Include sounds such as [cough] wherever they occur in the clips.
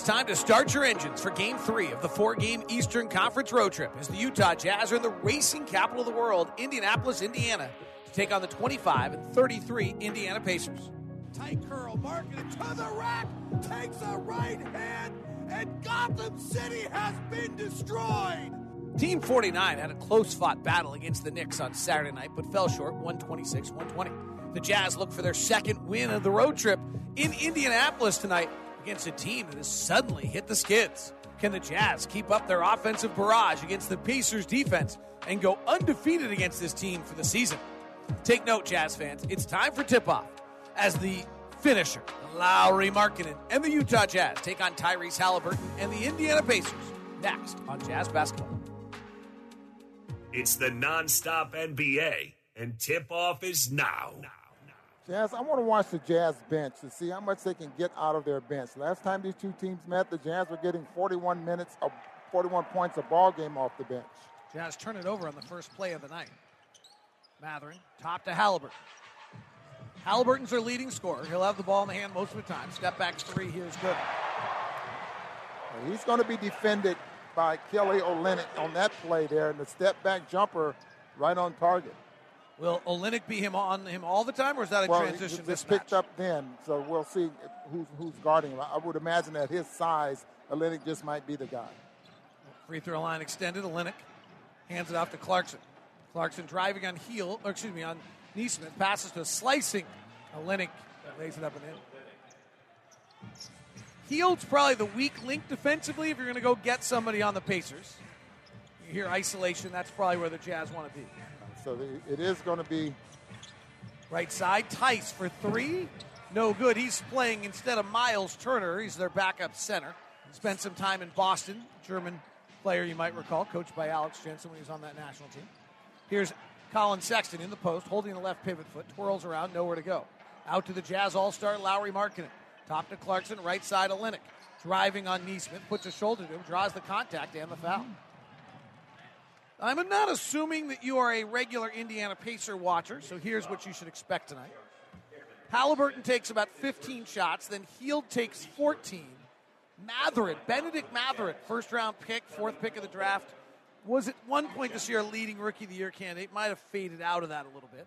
It's time to start your engines for game three of the four game Eastern Conference road trip as the Utah Jazz are in the racing capital of the world, Indianapolis, Indiana, to take on the 25 and 33 Indiana Pacers. Tight curl, Markkanen to the rack, takes a right hand, and Gotham City has been destroyed. Team 49 had a close fought battle against the Knicks on Saturday night, but fell short 126 120. The Jazz look for their second win of the road trip in Indianapolis tonight against a team that has suddenly hit the skids. Can the Jazz keep up their offensive barrage against the Pacers defense and go undefeated against this team for the season? Take note, Jazz fans, it's time for tip off as the finisher, Lauri Markkanen, and the Utah Jazz take on Tyrese Halliburton and the Indiana Pacers next on Jazz Basketball. It's the nonstop NBA, and tip off is now. Jazz, I want to watch the Jazz bench to see how much they can get out of their bench. Last time these two teams met, the Jazz were getting 41 minutes, of 41 points a ball game off the bench. Jazz turn it over on the first play of the night. Mathurin, top to Halliburton. Halliburton's their leading scorer. He'll have the ball in the hand most of the time. Step back three here is good. He's going to be defended by Kelly Olynyk on that play there, and the step back jumper right on target. Will Olynyk be him on him all the time, or is that a well, transition It's picked up then, so we'll see who's, who's guarding him. I would imagine at his size, Olynyk just might be the guy. Free throw line extended. Olynyk hands it off to Clarkson. Clarkson driving on Hield, or excuse me, on Nesmith. Passes to slicing. Olynyk lays it up and in. Hield's probably the weak link defensively if you're going to go get somebody on the Pacers. You hear isolation, that's probably where the Jazz want to be. So it is going to be Right side, Theis for three. No good. He's playing instead of Miles Turner. He's their backup center. Spent some time in Boston. German player you might recall, coached by Alex Jensen when he was on that national team. Here's Colin Sexton in the post, holding the left pivot foot, twirls around, nowhere to go. Out to the Jazz All Star Lauri Markkanen. Top to Clarkson, right side Olynyk. Driving on Nesmith, puts a shoulder to him, draws the contact and the foul. I'm not assuming that you are a regular Indiana Pacer watcher, so here's what you should expect tonight. Halliburton takes about 15 shots, then Hield takes 14. Mathurin, Bennedict Mathurin, first round pick, fourth pick of the draft, was at one point this year a leading rookie of the year candidate. Might have faded out of that a little bit.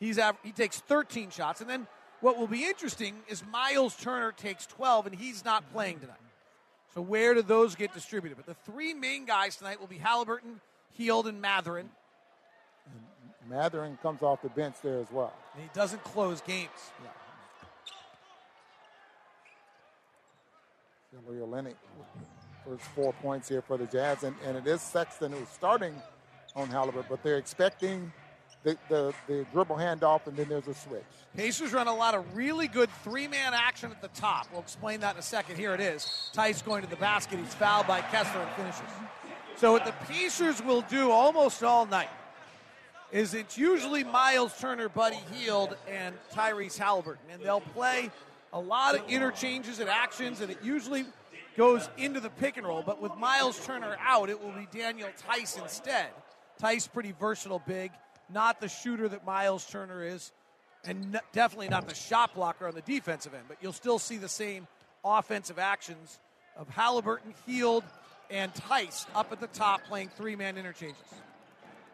He's av- he takes 13 shots, and then what will be interesting is Miles Turner takes 12, and he's not playing tonight. So where do those get distributed? But the three main guys tonight will be Halliburton, Hield, and Mathurin. Mathurin comes off the bench there as well. And he doesn't close games. Olynyk, first four points here for the Jazz, and, and it is Sexton who's starting on Halliburton, but they're expecting the, the, the dribble handoff, and then there's a switch. Pacers run a lot of really good three man action at the top. We'll explain that in a second. Here it is. Theis going to the basket. He's fouled by Kessler and finishes. So, what the Pacers will do almost all night is it's usually Miles Turner, Buddy Hield, and Tyrese Halliburton. And they'll play a lot of interchanges and actions, and it usually goes into the pick and roll. But with Miles Turner out, it will be Daniel Theis instead. Theis, pretty versatile big, not the shooter that Miles Turner is, and definitely not the shot blocker on the defensive end. But you'll still see the same offensive actions of Halliburton, Hield, and Theis up at the top playing three man interchanges.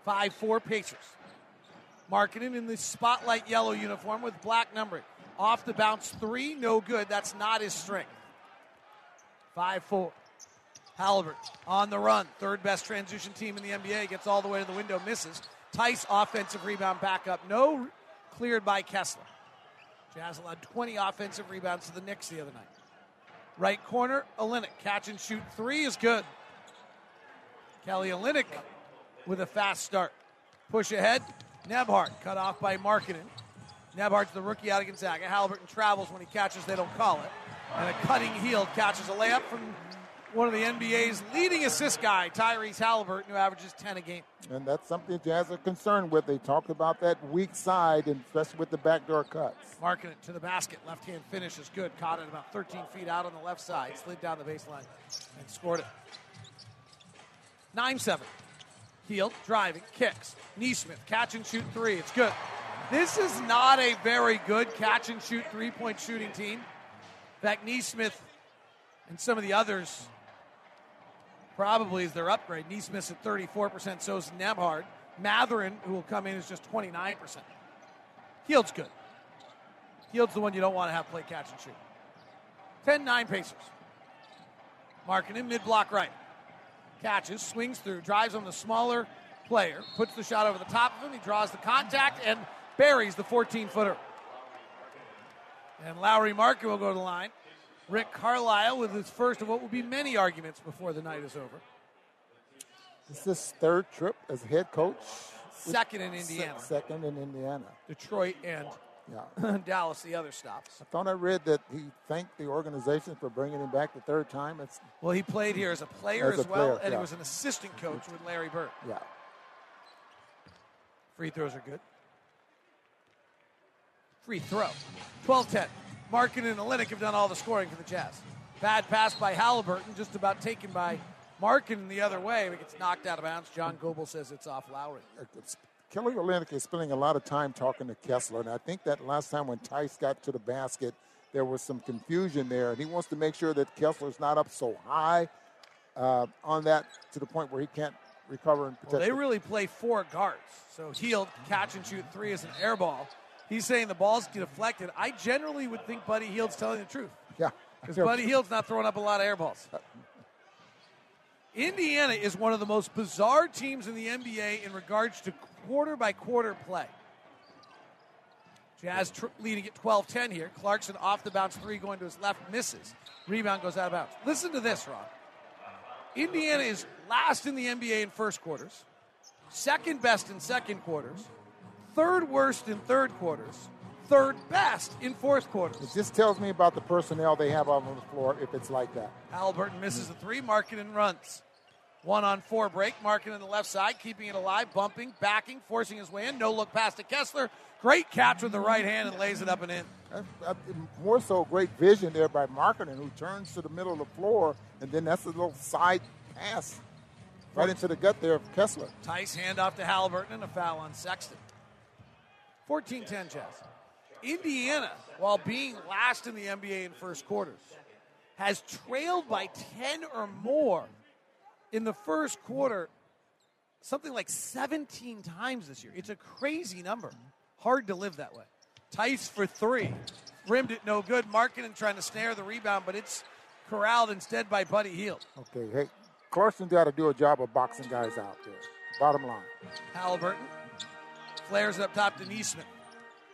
5 4 Pacers. Markkanen in the spotlight yellow uniform with black numbering. Off the bounce three, no good. That's not his strength. 5 4. Halliburton on the run. Third best transition team in the NBA. Gets all the way to the window, misses. Theis offensive rebound back up. No cleared by Kessler. Jazz allowed 20 offensive rebounds to the Knicks the other night. Right corner, Olynyk. Catch and shoot three is good. Kelly Olynyk with a fast start. Push ahead. Nembhard cut off by Markkanen. Nembhard's the rookie out of Gonzaga. Halliburton travels when he catches, they don't call it. And a cutting Hield catches a layup from one of the NBA's leading assist guy, Tyrese Halliburton, who averages 10 a game. And that's something Jazz are concerned with. They talked about that weak side, and especially with the backdoor cuts. Markkanen it to the basket. Left hand finish is good. Caught it about 13 feet out on the left side. Slid down the baseline and scored it. 9 7. Hield, driving, kicks. Nesmith, catch and shoot three. It's good. This is not a very good catch and shoot three point shooting team. In fact, Nesmith and some of the others probably is their upgrade. Nesmith's at 34%, so is Nembhard. Mathurin, who will come in, is just 29%. Hield's good. Hield's the one you don't want to have play catch and shoot. 10 9 Pacers. Markkanen mid block right. Catches, swings through, drives on the smaller player, puts the shot over the top of him. He draws the contact and buries the 14 footer. And Lowry Markkanen will go to the line. Rick Carlisle with his first of what will be many arguments before the night is over. This is his third trip as head coach. Second in Indiana. second in Indiana. Detroit and yeah. [laughs] Dallas, the other stops. I thought I read that he thanked the organization for bringing him back the third time. It's well, he played here as a player as, as a well, player, and yeah. he was an assistant coach with Larry Bird. Yeah. Free throws are good. Free throw. 12 10. Markkanen and Olynyk have done all the scoring for the Jazz. Bad pass by Halliburton, just about taken by Markkanen the other way. It gets knocked out of bounds. John Goble says it's off Lauri. Kelly Olynyk is spending a lot of time talking to Kessler, and I think that last time when Theis got to the basket, there was some confusion there, and he wants to make sure that Kessler's not up so high uh, on that to the point where he can't recover and protect. Well, they it. really play four guards. So Hield, catch and shoot three is an air ball. He's saying the ball's get deflected. I generally would think Buddy Hield's telling the truth. Yeah. [laughs] Because Buddy Hield's not throwing up a lot of air balls. Uh, Indiana is one of the most bizarre teams in the NBA in regards to quarter by quarter play. Jazz tr- leading at 12 10 here. Clarkson off the bounce three going to his left, misses. Rebound goes out of bounds. Listen to this, Ron. Indiana is last in the NBA in first quarters, second best in second quarters, third worst in third quarters, third best in fourth quarters. It just tells me about the personnel they have on the floor if it's like that. Halliburton misses the three, Markkanen runs. One on four break, Markkanen on the left side, keeping it alive, bumping, backing, forcing his way in. No look pass to Kessler. Great catch with the right hand and lays it up and in. More so, great vision there by Markkanen, who turns to the middle of the floor, and then that's a little side pass right into the gut there of Kessler. Theis handoff to Halliburton and a foul on Sexton. 14 10 Jazz. Indiana, while being last in the NBA in first quarters, has trailed by 10 or more in the first quarter something like 17 times this year. It's a crazy number. Hard to live that way. Theis for three. Rimmed it no good. Markkanen trying to snare the rebound, but it's corralled instead by Buddy Hield. Okay, hey, Clarkson's got to do a job of boxing guys out there. Bottom line. Halliburton flares it up top to Nesmith.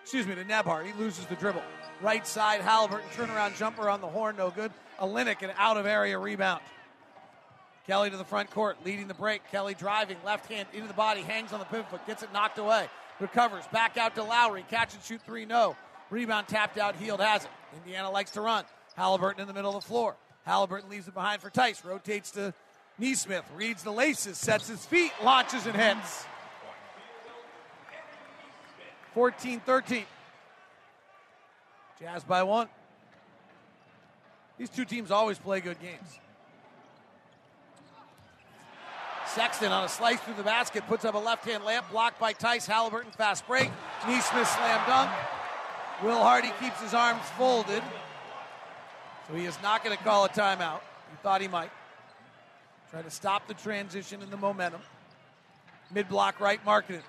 Excuse me, to Nembhard. He loses the dribble. Right side, Halliburton, turnaround jumper on the horn, no good. Olynyk, an out of area rebound. Kelly to the front court, leading the break. Kelly driving, left hand into the body, hangs on the pivot foot, gets it knocked away. Recovers, back out to Lauri. Catch and shoot three, no. Rebound tapped out, Hield has it. Indiana likes to run. Halliburton in the middle of the floor. Halliburton leaves it behind for Theis, rotates to Nesmith, reads the laces, sets his feet, launches and hits. 14 13. Jazz by one. These two teams always play good games. Sexton on a slice through the basket puts up a left hand layup, blocked by Theis. Halliburton, fast break. Nesmith slam dunk. Will Hardy keeps his arms folded. So he is not going to call a timeout. He thought he might. Try to stop the transition and the momentum. Mid block right, Markkanen.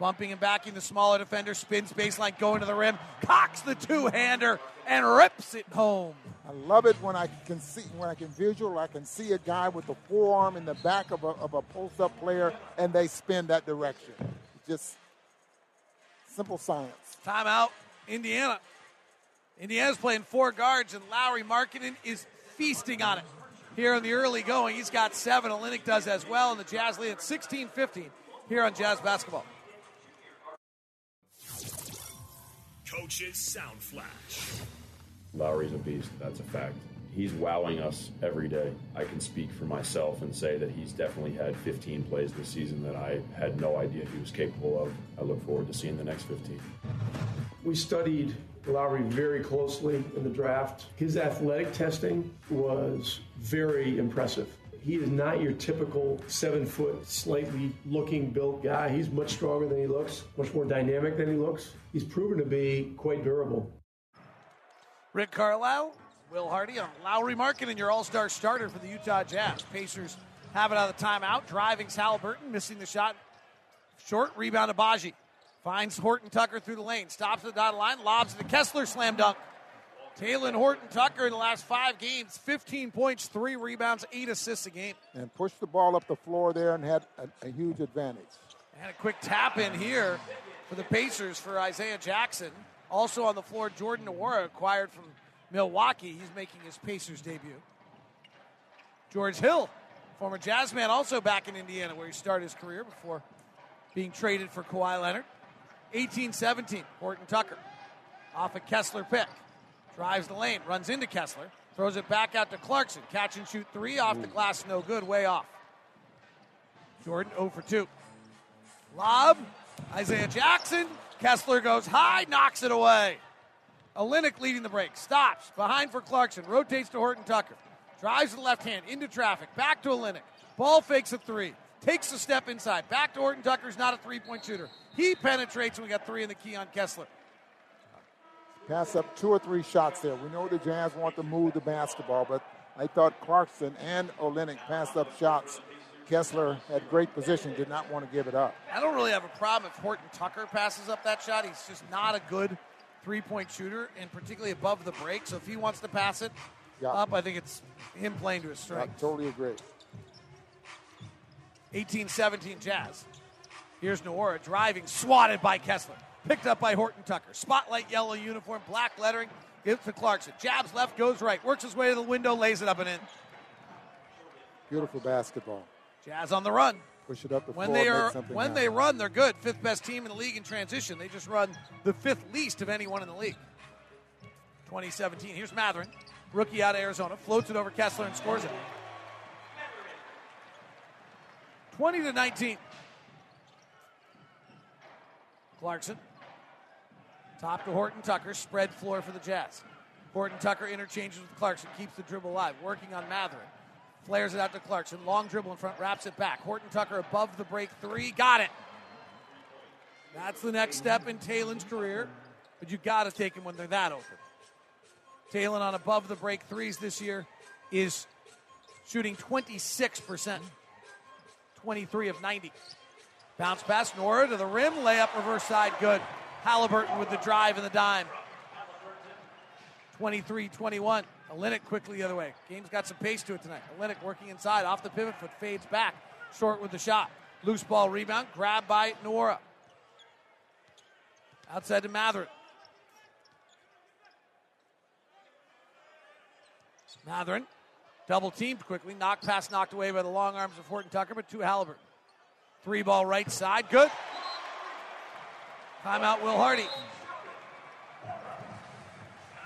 Bumping and backing the smaller defender, spins baseline, going to the rim, cocks the two hander, and rips it home. I love it when I can see when I can visual. I can see a guy with the forearm in the back of a, of a post-up player, and they spin that direction. Just simple science. Timeout, Indiana. Indiana's playing four guards, and Lauri Markkanen is feasting on it. Here in the early going, he's got seven. Olynyk does as well, and the Jazz lead at 16-15 here on Jazz Basketball. Coach's Sound Flash. Lauri's a beast. That's a fact. He's wowing us every day. I can speak for myself and say that he's definitely had 15 plays this season that I had no idea he was capable of. I look forward to seeing the next 15. We studied Lauri very closely in the draft. His athletic testing was very impressive. He is not your typical seven foot, slightly looking built guy. He's much stronger than he looks, much more dynamic than he looks. He's proven to be quite durable. Rick Carlisle, Will Hardy on Lauri Markkanen, your all star starter for the Utah Jazz. Pacers have it on the timeout. Driving Halliburton, missing the shot. Short rebound to Baji. Finds Horton Tucker through the lane. Stops at the dotted line. Lobs to Kessler. Slam dunk. Talen Horton Tucker in the last five games 15 points, three rebounds, eight assists a game. And pushed the ball up the floor there and had a, a huge advantage. And a quick tap in here for the Pacers for Isaiah Jackson. Also on the floor, Jordan Nwora, acquired from Milwaukee. He's making his Pacers debut. George Hill, former Jazz man, also back in Indiana, where he started his career before being traded for Kawhi Leonard. 18 17, Horton Tucker. Off a Kessler pick. Drives the lane, runs into Kessler, throws it back out to Clarkson. Catch and shoot three off the glass, no good, way off. Jordan 0 for 2. Lob, Isaiah Jackson. Kessler goes high, knocks it away. Olynyk leading the break. Stops. Behind for Clarkson. Rotates to Horton Tucker. Drives the left hand into traffic. Back to Olynyk. Ball fakes a three. Takes a step inside. Back to Horton Tucker's not a three point shooter. He penetrates and we got three in the key on Kessler. Pass up two or three shots there. We know the Jazz want to move the basketball, but I thought Clarkson and Olynyk passed up shots. Kessler had great position, did not want to give it up. I don't really have a problem if Horton Tucker passes up that shot. He's just not a good three point shooter, and particularly above the break. So if he wants to pass it Yeah. up, I think it's him playing to his strength. I totally agree. 18 17 Jazz. Here's Nwora driving, swatted by Kessler. Picked up by Horton Tucker. Spotlight yellow uniform, black lettering. Gives to Clarkson. Jabs left, goes right. Works his way to the window, lays it up and in. Beautiful basketball. Jazz on the run. Push it up the When floor. they are when happen. they run, they're good. Fifth best team in the league in transition. They just run the fifth least of anyone in the league. 2017. Here's Mathurin, rookie out of Arizona, floats it over Kessler and scores it. 20 to 19. Clarkson. Top to Horton Tucker. Spread floor for the Jazz. Horton Tucker interchanges with Clarkson. Keeps the dribble alive. Working on Mathurin. Flares it out to Clarkson. Long dribble in front. Wraps it back. Horton Tucker above the break three. Got it. That's the next step in Talen's career. But you got to take him when they're that open. Talen on above the break threes this year is shooting 26%. 23 of 90. Bounce pass, Nwora to the rim, layup reverse side, good. Halliburton with the drive and the dime. 23 21. Olynyk quickly the other way. Game's got some pace to it tonight. Olynyk working inside, off the pivot foot, fades back. Short with the shot. Loose ball rebound, grabbed by Nwora. Outside to Mathurin. Mathurin double teamed quickly. Knock pass knocked away by the long arms of Horton Tucker, but to Halliburton. Three ball right side. Good. Timeout, Will Hardy.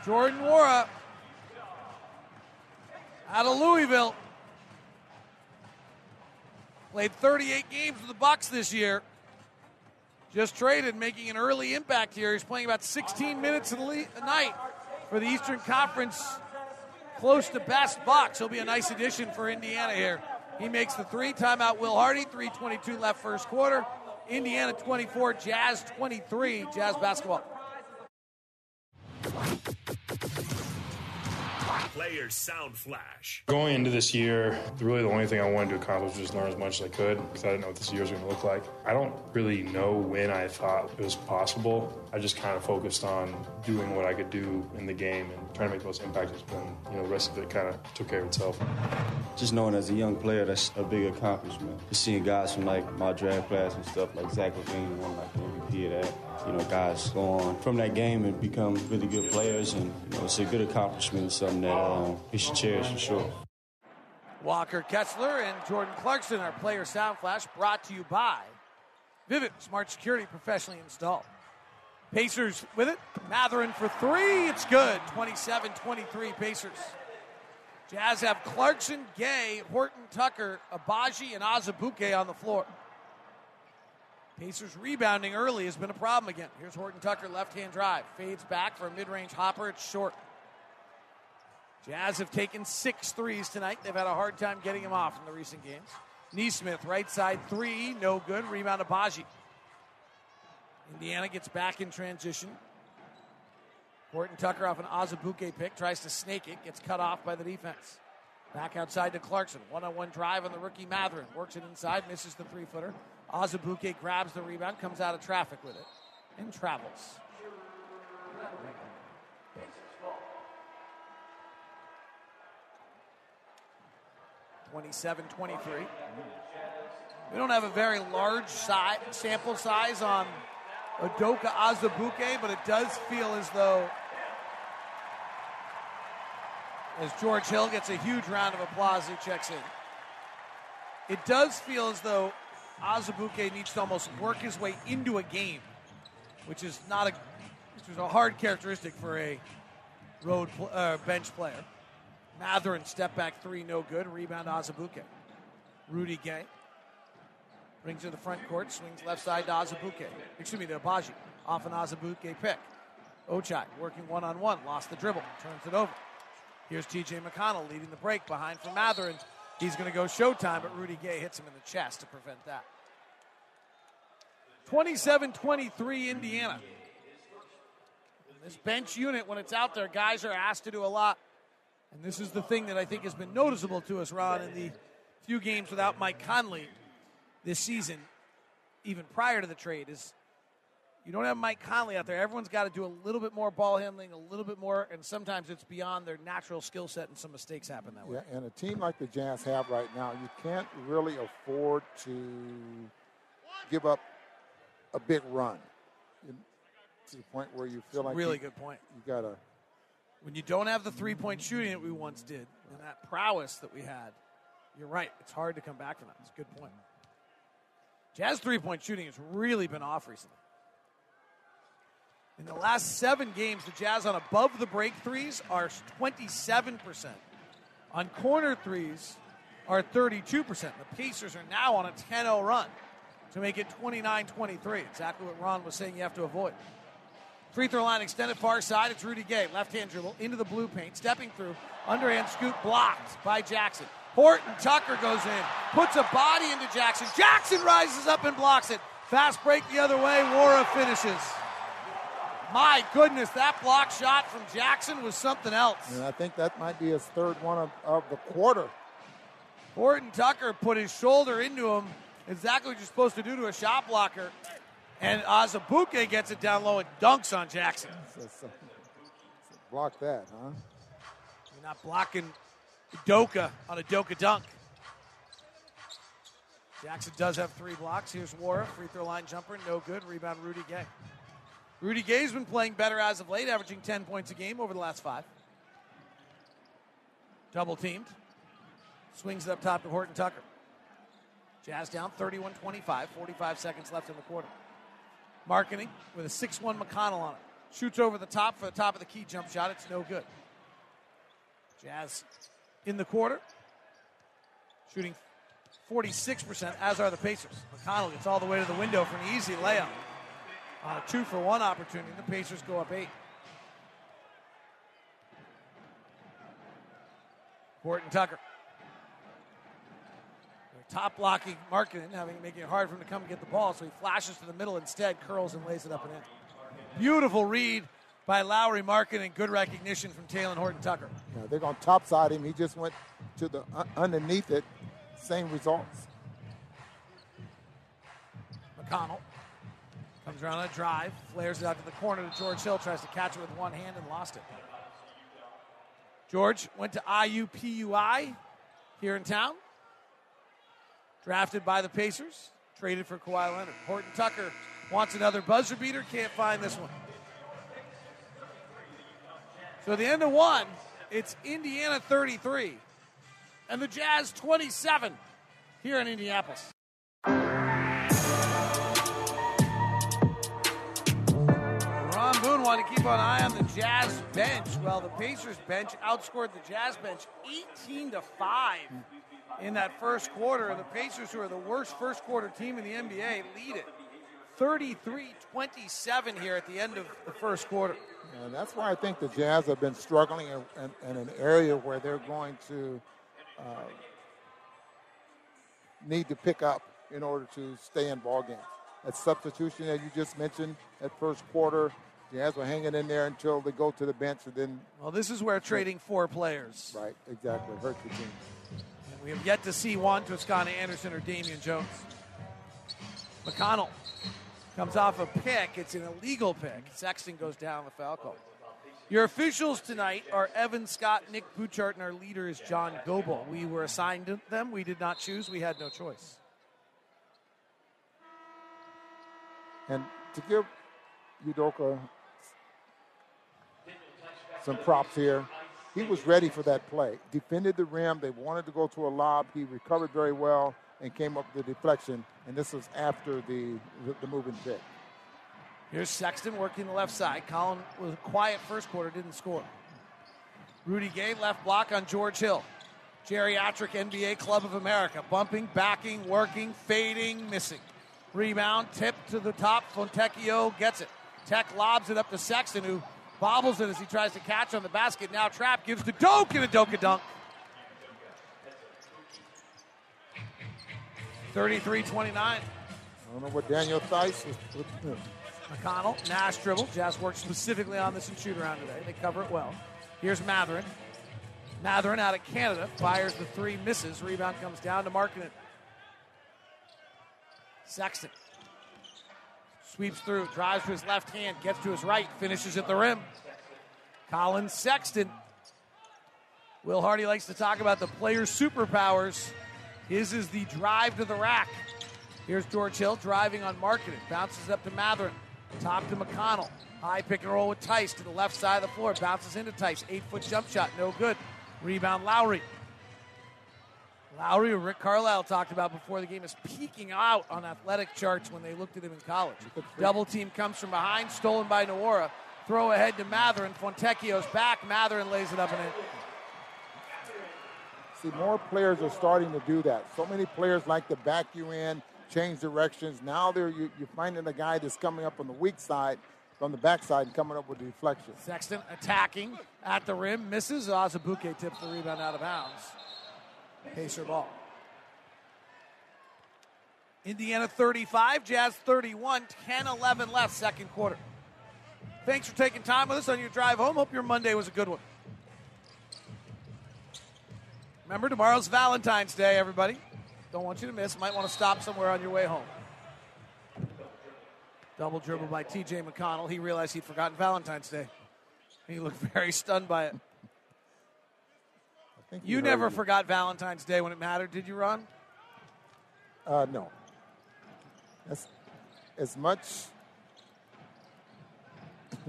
Jordan Nwora out of Louisville. Played 38 games with the Bucks this year. Just traded, making an early impact here. He's playing about 16 minutes a, le- a night for the Eastern Conference close to best Bucks. He'll be a nice addition for Indiana here. He makes the three. Timeout, Will Hardy. 3.22 left first quarter. Indiana 24, Jazz 23. Jazz basketball. Player Sound Flash. Going into this year, really the only thing I wanted to accomplish was just learn as much as I could because I didn't know what this year was going to look like. I don't really know when I thought it was possible. I just kind of focused on doing what I could do in the game and trying to make the most impact. And you know, the rest of it kind of took care of itself. Just knowing as a young player, that's a big accomplishment. Just seeing guys from like my draft class and stuff like Zach LaVine, one like the MVP of that. You know, guys go on from that game and become really good players, and you know, it's a good accomplishment. Something that um, we should cherish for sure. Walker Kessler and Jordan Clarkson, our player sound flash, brought to you by Vivint Smart Security, professionally installed. Pacers with it. Mathurin for three. It's good. 27 23 Pacers. Jazz have Clarkson, Gay, Horton Tucker, Agbaji, and Azubuike on the floor. Pacers rebounding early has been a problem again. Here's Horton Tucker, left hand drive. Fades back for a mid range hopper. It's short. Jazz have taken six threes tonight. They've had a hard time getting them off in the recent games. Nesmith, right side three, no good. Rebound to Baji. Indiana gets back in transition. Horton Tucker off an Azubuike pick, tries to snake it, gets cut off by the defense. Back outside to Clarkson. One on one drive on the rookie Mathurin. Works it inside, misses the three footer. Azubuike grabs the rebound, comes out of traffic with it, and travels. Twenty-seven, twenty-three. We don't have a very large size, sample size on Udoka Azubuike, but it does feel as though, as George Hill gets a huge round of applause, he checks in. It does feel as though Azubuike needs to almost work his way into a game, which is not a, which is a hard characteristic for a road uh, bench player. Mathurin step back three, no good. Rebound Azubuike. Rudy Gay brings to the front court, swings left side to Azubuike. Excuse me, to Agbaji. Off an Azubuike pick. Ochai working one on one, lost the dribble, turns it over. Here's TJ McConnell leading the break behind for Mathurin. He's going to go showtime, but Rudy Gay hits him in the chest to prevent that. 27 23 Indiana. This bench unit, when it's out there, guys are asked to do a lot. And this is the thing that I think has been noticeable to us, Ron, in the few games without Mike Conley this season, even prior to the trade, is you don't have Mike Conley out there. Everyone's got to do a little bit more ball handling, a little bit more, and sometimes it's beyond their natural skill set, and some mistakes happen that way. Yeah, and a team like the Jazz have right now, you can't really afford to give up a big run to the point where you feel like really you, good point. You got to when you don't have the three point shooting that we once did and that prowess that we had, you're right. It's hard to come back from that. It's a good point. Jazz three point shooting has really been off recently. In the last seven games, the Jazz on above the break threes are 27%. On corner threes are 32%. The Pacers are now on a 10 0 run to make it 29 23. Exactly what Ron was saying you have to avoid. Free throw line extended far side. It's Rudy Gay. Left hand dribble into the blue paint. Stepping through. Underhand scoop blocked by Jackson. Horton Tucker goes in. Puts a body into Jackson. Jackson rises up and blocks it. Fast break the other way. Nwora finishes. My goodness, that block shot from Jackson was something else. And I think that might be his third one of, of the quarter. Horton Tucker put his shoulder into him. Exactly what you're supposed to do to a shot blocker. And Azubuike gets it down low and dunks on Jackson. So, so, block that, huh? You're not blocking Doka on a Doka dunk. Jackson does have three blocks. Here's Nwora, free throw line jumper, no good. Rebound Rudy Gay. Rudy Gay's been playing better as of late, averaging 10 points a game over the last five. Double teamed. Swings it up top to Horton Tucker. Jazz down 31 25, 45 seconds left in the quarter. Markkanen with a 6 1 McConnell on it. Shoots over the top for the top of the key jump shot. It's no good. Jazz in the quarter, shooting 46%, as are the Pacers. McConnell gets all the way to the window for an easy layup. On a two for one opportunity, the Pacers go up eight. Horton Tucker. Top blocking Markkanen, having making it hard for him to come and get the ball, so he flashes to the middle instead, curls and lays it up and in. Beautiful read by Lauri Markkanen and good recognition from Talen Horton Tucker. Yeah, they're going to topside him. He just went to the uh, underneath it. Same results. McConnell comes around on a drive, flares it out to the corner to George Hill, tries to catch it with one hand and lost it. George went to IUPUI here in town. Drafted by the Pacers, traded for Kawhi Leonard. Horton Tucker wants another buzzer beater, can't find this one. So at the end of one, it's Indiana 33 and the Jazz 27 here in Indianapolis. Keep an eye on the Jazz bench. Well, the Pacers bench outscored the Jazz bench 18 to 5 in that first quarter. The Pacers, who are the worst first quarter team in the NBA, lead it 33 27 here at the end of the first quarter. And that's why I think the Jazz have been struggling in, in, in an area where they're going to uh, need to pick up in order to stay in ball games. That substitution that you just mentioned at first quarter, Jazz were hanging in there until they go to the bench and then. Well, this is where trading four players. Right, exactly. Hurt the team. And we have yet to see Juan Toscano Anderson or Damian Jones. McConnell comes off a pick. It's an illegal pick. Sexton goes down the foul call. Your officials tonight are Evan Scott, Nick Buchert, and our leader is John Goble. We were assigned them. We did not choose. We had no choice. And to give Udoka some props here, he was ready for that play. Defended the rim. They wanted to go to a lob. He recovered very well and came up with the deflection. And this was after the, the, moving pick. Here's Sexton working the left side. Colin was quiet first quarter, didn't score. Rudy Gay left block on George Hill. Geriatric NBA Club of America. Bumping, backing, working, fading, missing. Rebound, tip to the top. Fontecchio gets it. Tech lobs it up to Sexton, who bobbles it as he tries to catch on the basket. Now Trap gives to Doke and a Doka dunk. 33 29. I don't know what Daniel Theis was. McConnell, Nash dribble. Jazz worked specifically on this in shoot around today. They cover it well. Here's Mathurin. Mathurin out of Canada fires the three, misses. Rebound comes down to Markkanen. Sexton sweeps through, drives to his left hand, gets to his right, finishes at the rim. Colin Sexton. Will Hardy likes to talk about the player's superpowers. His is the drive to the rack. Here's George Hill driving on Markkanen. Bounces up to Mathurin. Top to McConnell. High pick and roll with Theis to the left side of the floor. Bounces into Theis. Eight foot jump shot. No good. Rebound Lauri. or Rick Carlisle talked about before the game, is peaking out on athletic charts when they looked at him in college. Double team comes from behind, stolen by Nwora. Throw ahead to Mathurin. Fontecchio's back. Mathurin lays it up and in. See, more players are starting to do that. So many players like to back you in, change directions. Now they're you, you're finding a guy that's coming up on the weak side, from the backside, and coming up with the deflection. Sexton attacking at the rim, misses. Azubuike tips the rebound out of bounds. Pacer ball. Indiana 35, Jazz 31, 10 11 left, second quarter. Thanks for taking time with us on your drive home. Hope your Monday was a good one. Remember, tomorrow's Valentine's Day, everybody. Don't want you to miss. Might want to stop somewhere on your way home. Double dribble by TJ McConnell. He realized he'd forgotten Valentine's Day. He looked very stunned by it. You never forgot Valentine's Day when it mattered, did you, Ron? Uh, no. As, as much. [laughs]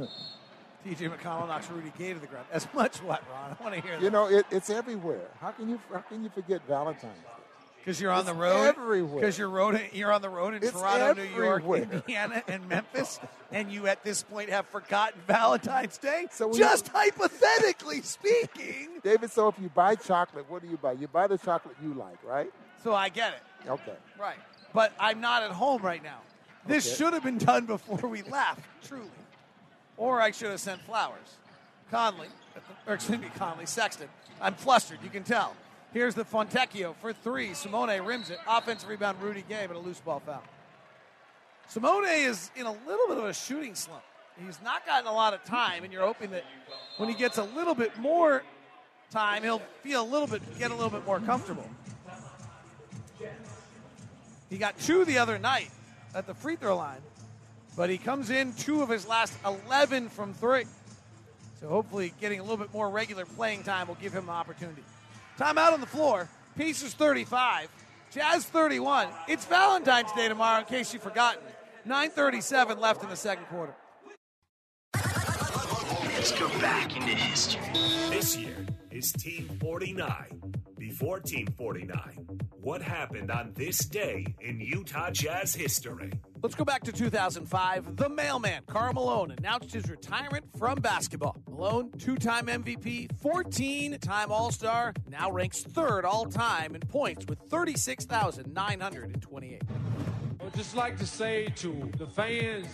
TJ McConnell knocks Rudy Gay to the ground. As much what, Ron? I want to hear that. You know, it, it's everywhere. How can you how can you forget Valentine's Day? Because you're on It's the road. everywhere. Because you're road. You're on the road in It's Toronto, New York. Indiana, and [laughs] Memphis, and you at this point have forgotten Valentine's Day. So just hypothetically speaking. [laughs] David, so if you buy chocolate, what do you buy? You buy the chocolate you like, right? So I get it. Okay. Right. But I'm not at home right now. This Okay. should have been done before we left, truly. Or I should have sent flowers. Conley, or excuse me, Conley, Sexton. I'm flustered, you can tell. Here's the Fontecchio for three. Simone rims it. Offensive rebound, Rudy Gay, but a loose ball foul. Simone is in a little bit of a shooting slump. he's not gotten a lot of time, and you're hoping that when he gets a little bit more time, he'll feel a little bit, get a little bit more comfortable. He got two the other night at the free throw line, but he comes in two of his last 11 from three. So hopefully, getting a little bit more regular playing time will give him the opportunity. Timeout on the floor. Pacers 35, Jazz 31. It's Valentine's Day tomorrow, in case you've forgotten. 9:37 left in the second quarter. Let's go back into history. This year is Team 49. Before Team 49, what happened on this day in Utah Jazz history? Let's go back to 2005. The mailman, Karl Malone, announced his retirement from basketball. Malone, two time MVP, 14 time All Star, now ranks third all time in points with 36,928. I would just like to say to the fans,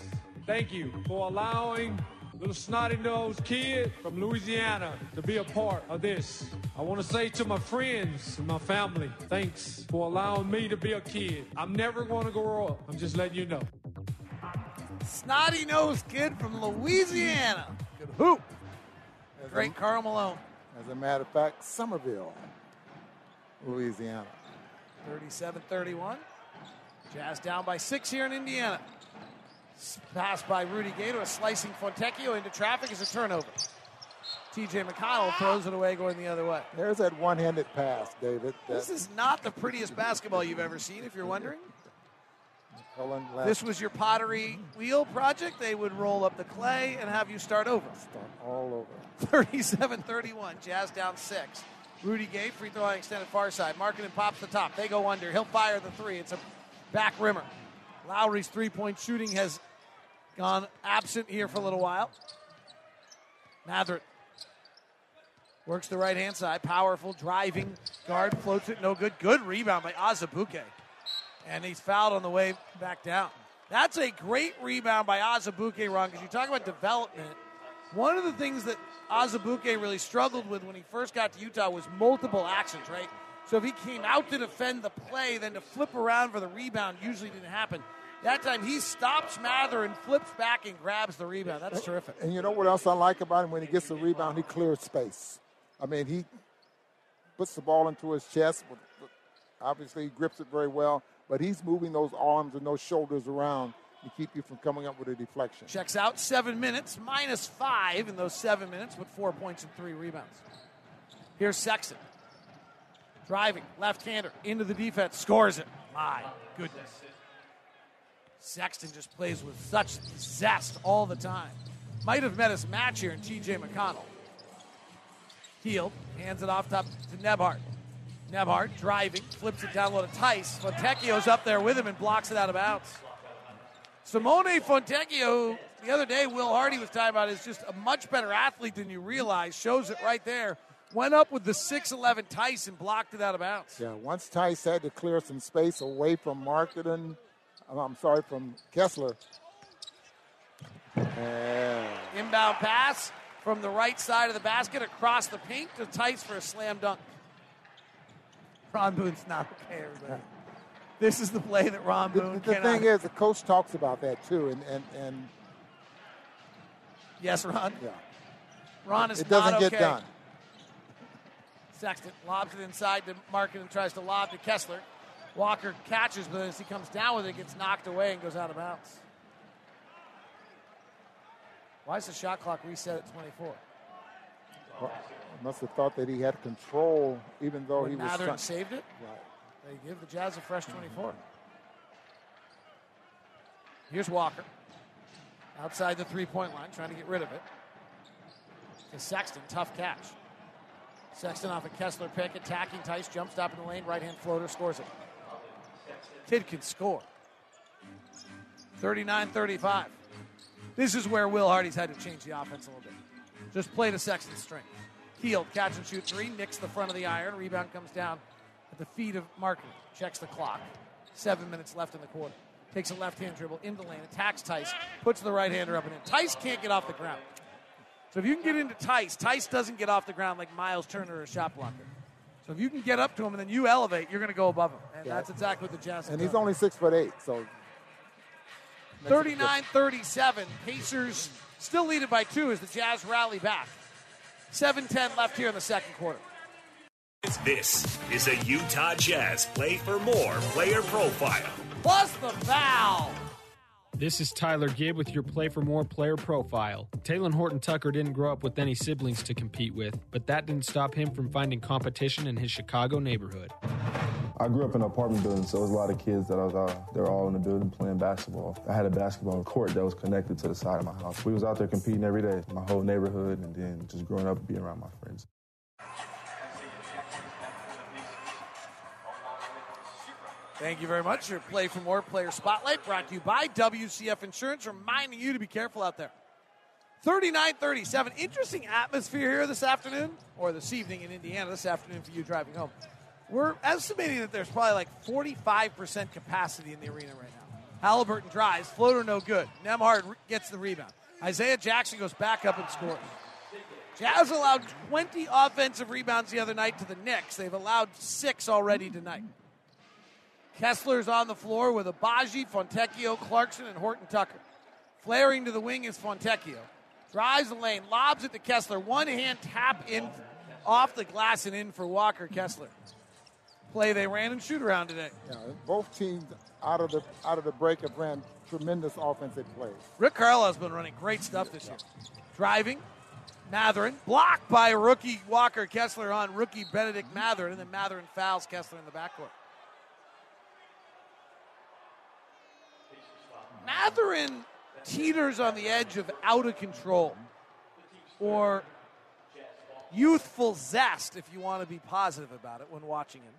thank you for allowing little snotty nosed kid from Louisiana to be a part of this. I want to say to my friends and my family, thanks for allowing me to be a kid. I'm never going to grow up. I'm just letting you know. Snotty nosed kid from Louisiana. Good hoop. Great Karl Malone. As a matter of fact, Summerfield, Louisiana. 37 31. Jazz down by six here in Indiana. Pass by Rudy Gator, slicing Fontecchio into traffic is a turnover. TJ McConnell throws it away going the other way. There's that one handed pass, David. This is not the prettiest basketball you've ever seen, if you're wondering. This was your pottery wheel project. They would roll up the clay and have you start over. start all over. 37 31. Jazz down six. Rudy Gay, free throw line extended far side. Markkanen pops the top. They go under. He'll fire the three. It's a back rimmer. Lauri's three point shooting has gone absent here for a little while. Mathurin works the right hand side. Powerful driving guard floats it. No good. Good rebound by Azubuike. And he's fouled on the way back down. That's a great rebound by Azubuike, Ron, because you talk about development. One of the things that Azubuike really struggled with when he first got to Utah was multiple actions, right? So if he came out to defend the play, then to flip around for the rebound usually didn't happen. That time he stops Mathurin flips back and grabs the rebound. That's terrific. And you know what else I like about him? When he gets the rebound, he clears space. I mean, he puts the ball into his chest. Obviously, he grips it very well. But he's moving those arms and those shoulders around to keep you from coming up with a deflection. Checks out seven minutes, minus five in those seven minutes with four points and three rebounds. Here's Sexton. Driving, left hander, into the defense, scores it. My goodness. Sexton just plays with such zest all the time. Might have met his match here in TJ McConnell. Hield, hands it off top to Nembhard. Nembhard driving, flips it down low to Theis. Fontecchio's up there with him and blocks it out of bounds. Simone Fontecchio, the other day, Will Hardy was talking about, is just a much better athlete than you realize. Shows it right there. Went up with the 6'11 Theis and blocked it out of bounds. Yeah, once Theis had to clear some space away from Markkanen, I'm sorry, from Kessler. And Inbound pass from the right side of the basket across the paint to Theis for a slam dunk. Ron Boone's not okay, everybody. This is the play that Ron the, Boone the cannot. thing is, the coach talks about that too, and and, and yes, Ron. yeah, Ron is it doesn't not get okay. done. Sexton lobs it inside to Markkanen and tries to lob to Kessler. Walker catches, but as he comes down with it, gets knocked away and goes out of bounds. Why is the shot clock reset at 24? Well, must have thought that he had control, even though When he was. Mathurin saved it. Right. They give the Jazz a fresh 24. Here's Walker. Outside the three point line, trying to get rid of it. To Sexton, tough catch. Sexton off a Kessler pick, attacking Theis, jump stop in the lane, right hand floater, scores it. Kid can score. 39 35. This is where Will Hardy's had to change the offense a little bit. Just play to Sexton's strength. Hield, catch and shoot three, nicks the front of the iron, rebound comes down at the feet of Markkanen. Checks the clock. Seven minutes left in the quarter. Takes a left hand dribble into lane, attacks Theis, puts the right hander up and in. Theis can't get off the ground. So if you can get into Theis, Theis doesn't get off the ground like Miles Turner or a shot blocker. So if you can get up to him and then you elevate, you're going to go above him. And Yeah. that's exactly what the Jazz have And he's done. only six foot eight, so 39 37. Pacers Still lead it by two as the Jazz rally back. 7 10 left here in the second quarter. This is a Utah Jazz Play for More player profile. Plus the foul. This is Tyler Gibb with your Play for More player profile. Talen Horton Tucker didn't grow up with any siblings to compete with, but that didn't stop him from finding competition in his Chicago neighborhood. I grew up in an apartment building, so there was a lot of kids that I was uh, they were all in the building playing basketball. I had a basketball court that was connected to the side of my house. We was out there competing every day, my whole neighborhood, and then just growing up being around my friends. Thank you very much. Your Play for More Player Spotlight brought to you by WCF Insurance, reminding you to be careful out there. 39 37. Interesting atmosphere here this afternoon, or this evening in Indiana, this afternoon for you driving home. We're estimating that there's probably like 45% capacity in the arena right now. Halliburton drives, floater no good. Nembhard gets the rebound. Isaiah Jackson goes back up and scores. Jazz allowed 20 offensive rebounds the other night to the Knicks. They've allowed six already tonight. Kessler's on the floor with Agbaji, Fontecchio, Clarkson, and Horton Tucker. Flaring to the wing is Fontecchio. Drives the lane, lobs it to Kessler. One hand tap in off the glass and in for Walker Kessler. Play they ran and shoot around today. Yeah, both teams out of the out of the break have ran tremendous offensive plays. Rick Carlisle's been running great stuff this year. Driving, Mathurin blocked by rookie Walker Kessler on rookie Bennedict Mathurin, and then Mathurin fouls Kessler in the backcourt. Mathurin teeters on the edge of out of control or youthful zest, if you want to be positive about it when watching him.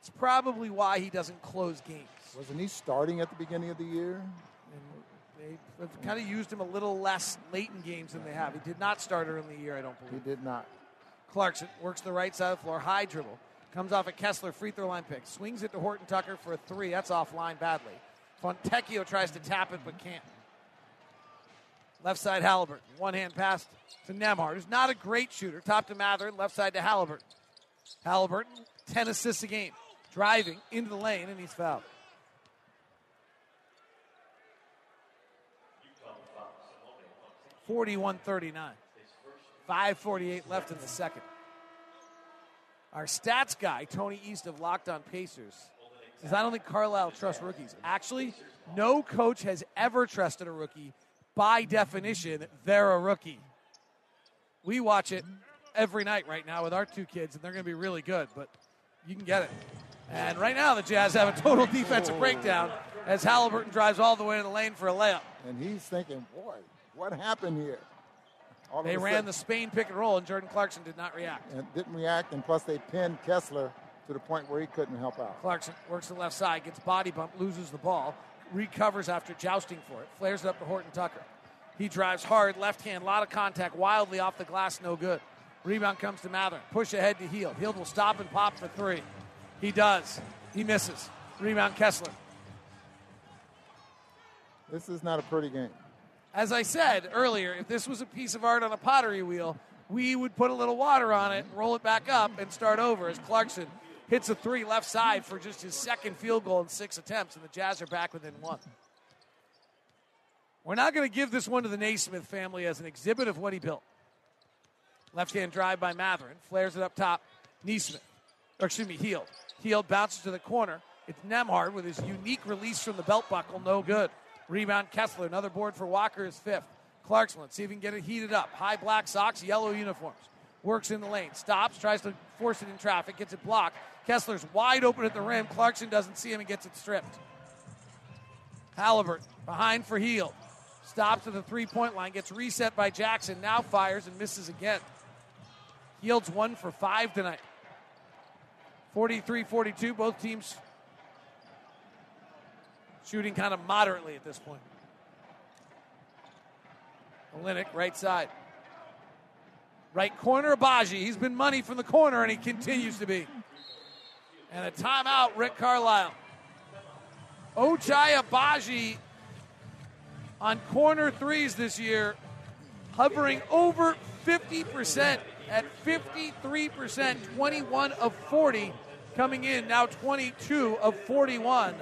It's probably why he doesn't close games. Wasn't he starting at the beginning of the year? And they've kind of used him a little less late in games than they have. He did not start early in the year, I don't believe. He did not. Clarkson works the right side of the floor, high dribble. Comes off a Kessler free throw line pick. Swings it to Horton Tucker for a three. That's offline badly. Fontecchio tries to tap it but can't. Left side Halliburton. One hand pass to Nembhard, who's not a great shooter. Top to Mather. Left side to Halliburton. Halliburton, 10 assists a game. Driving into the lane, and he's fouled. Forty-one thirty-nine. 548 left in the second. Our stats guy, Tony East of Locked On Pacers, says, I don't think Carlisle trusts rookies. Actually, no coach has ever trusted a rookie. By definition, they're a rookie. We watch it every night right now with our two kids, and they're going to be really good, but you can get it. And right now, the Jazz have a total defensive breakdown as Halliburton drives all the way to the lane for a layup. And he's thinking, boy, what happened here? All They ran sudden- the Spain pick and roll, and Jordan Clarkson did not react. and didn't react, and plus they pinned Kessler to the point where he couldn't help out. Clarkson works the left side, gets body bump, loses the ball, recovers after jousting for it, flares it up to Horton Tucker. He drives hard, left hand, a lot of contact, wildly off the glass, no good. Rebound comes to Mather. Push ahead to Hield. Hield will stop and pop for three. He does. He misses. Rebound Kessler. This is not a pretty game. As I said earlier, if this was a piece of art on a pottery wheel, we would put a little water on it, roll it back up, and start over as Clarkson hits a three left side for just his second field goal in six attempts, and the Jazz are back within one. We're not going to give this one to the Naismith family as an exhibit of what he built. Left hand drive by Mathurin, flares it up top. Nesmith, or excuse me, Hield. Hield bounces to the corner. It's Nembhard with his unique release from the belt buckle, no good. Rebound Kessler, another board for Walker is fifth. Clarkson, let's see if he can get it heated up. High black socks, yellow uniforms. Works in the lane, stops, tries to force it in traffic, gets it blocked. Kessler's wide open at the rim. Clarkson doesn't see him and gets it stripped. Halliburton behind for Hield. Stops at the three point line, gets reset by Jackson, now fires and misses again. Hield's one for five tonight. 43 42, both teams shooting kind of moderately at this point. Olynyk, right side. Right corner, Agbaji. He's been money from the corner, and he continues to be. And a timeout, Rick Carlisle. Ochai Agbaji on corner threes this year, hovering over 50% at 53%, 21 of 40 coming in, now 22 of 41.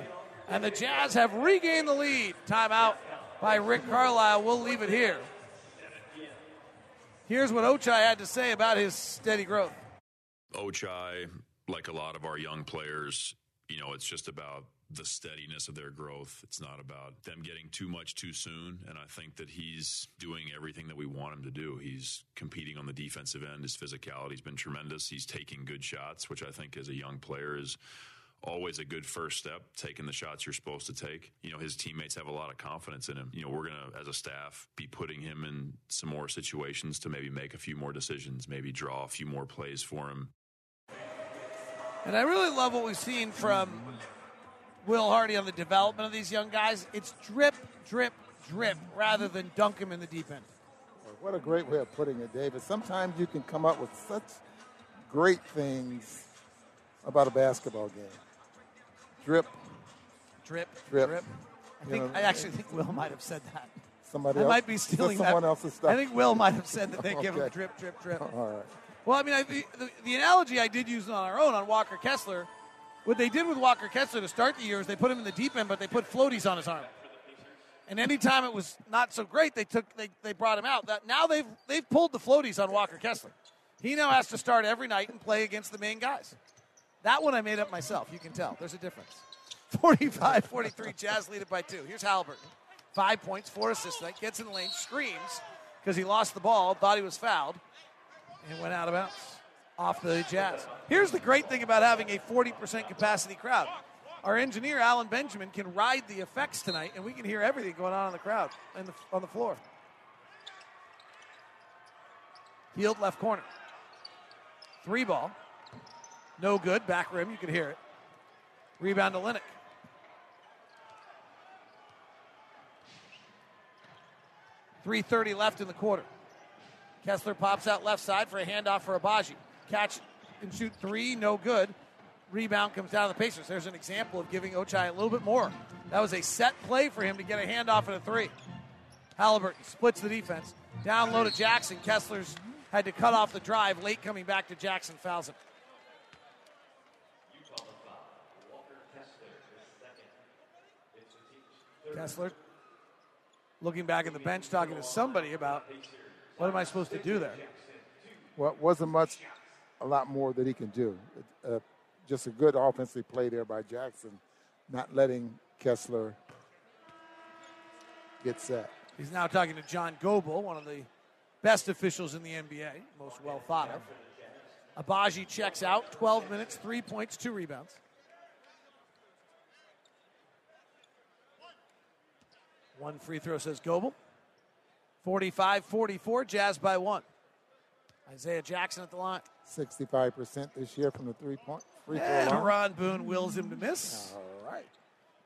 And the Jazz have regained the lead. Timeout by Rick Carlisle. We'll leave it here Here's what Ochai had to say about his steady growth. Ochai, like a lot of our young players, you know, it's just about the steadiness of their growth. It's not about them getting too much too soon. And I think that he's doing everything that we want him to do. He's competing on the defensive end. His physicality's been tremendous. He's taking good shots, which I think as a young player is always a good first step, taking the shots you're supposed to take. You know, his teammates have a lot of confidence in him. You know, we're going to, as a staff, be putting him in some more situations to maybe make a few more decisions, maybe draw a few more plays for him. And I really love what we've seen from Will Hardy on the development of these young guys. It's drip, drip, drip rather than dunk him in the deep end. What a great way of putting it, David. Sometimes you can come up with such great things about a basketball game. Drip, drip, drip. drip. I, You think, know, I actually think Will might have said that. Somebody I else? might be stealing someone that. else's stuff? I think Will might have said that they give him Okay. drip, drip, drip. All right. Well, I mean, I, the, the, the analogy I did use on our own on Walker Kessler, what they did with Walker Kessler to start the year is they put him in the deep end, but they put floaties on his arm. And anytime it was not so great, they took they, they brought him out. That now they've they've pulled the floaties on Walker Kessler. He now has to start every night and play against the main guys. That one I made up myself. You can tell. There's a difference. 45-43, Jazz lead it by two. Here's Halliburton. Five points, four assists tonight. Gets in the lane, screams because he lost the ball, thought he was fouled, and went out of bounds off the Jazz. Here's the great thing about having a 40% capacity crowd. Our engineer, Alan Benjamin, can ride the effects tonight, and we can hear everything going on in the crowd and on the floor. Hield left corner. Three ball. No good. Back rim. You can hear it. Rebound to Olynyk. Three thirty left in the quarter. Kessler pops out left side for a handoff for Agbaji. Catch and shoot three, no good. Rebound comes down to the Pacers. There's an example of giving Ochai a little bit more. That was a set play for him to get a handoff and a three. Halliburton splits the defense. Down low to Jackson. Kessler's had to cut off the drive. Late coming back to Jackson fouls him. Kessler looking back at the bench, talking to somebody about what am I supposed to do there. Well, wasn't much, a lot more that he can do. Uh, just a good offensive play there by Jackson, not letting Kessler get set. He's now talking to John Goble, one of the best officials in the NBA, most well thought of. Agbaji checks out, 12 minutes, three points, two rebounds. One free throw says Goble. 45 44, Jazz by one. Isaiah Jackson at the line. 65% this year from the three point free throw And line. Ron Boone wills him to miss. All right.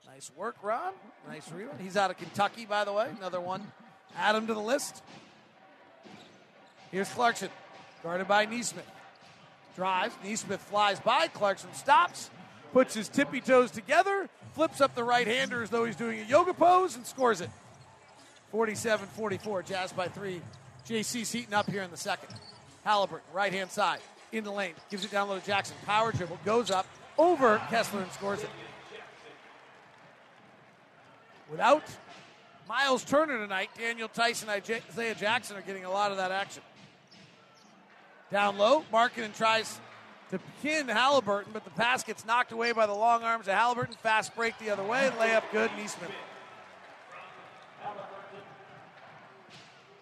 Nice work, Ron. Nice rebound. He's out of Kentucky, by the way. Another one. Add him to the list. Here's Clarkson, guarded by Nesmith. Drives. Nesmith flies by. Clarkson stops, puts his tippy toes together, flips up the right hander as though he's doing a yoga pose, and scores it. 47 44. Jazz by three. JC's heating up here in the second. Halliburton, right hand side, in the lane, gives it down low to Jackson. Power dribble, goes up, over Kessler, and scores it. Without Miles Turner tonight, Daniel Theis and Isaiah Jackson are getting a lot of that action. Down low, Markkanen tries to pin Halliburton, but the pass gets knocked away by the long arms of Halliburton. Fast break the other way, layup good, Nesmith.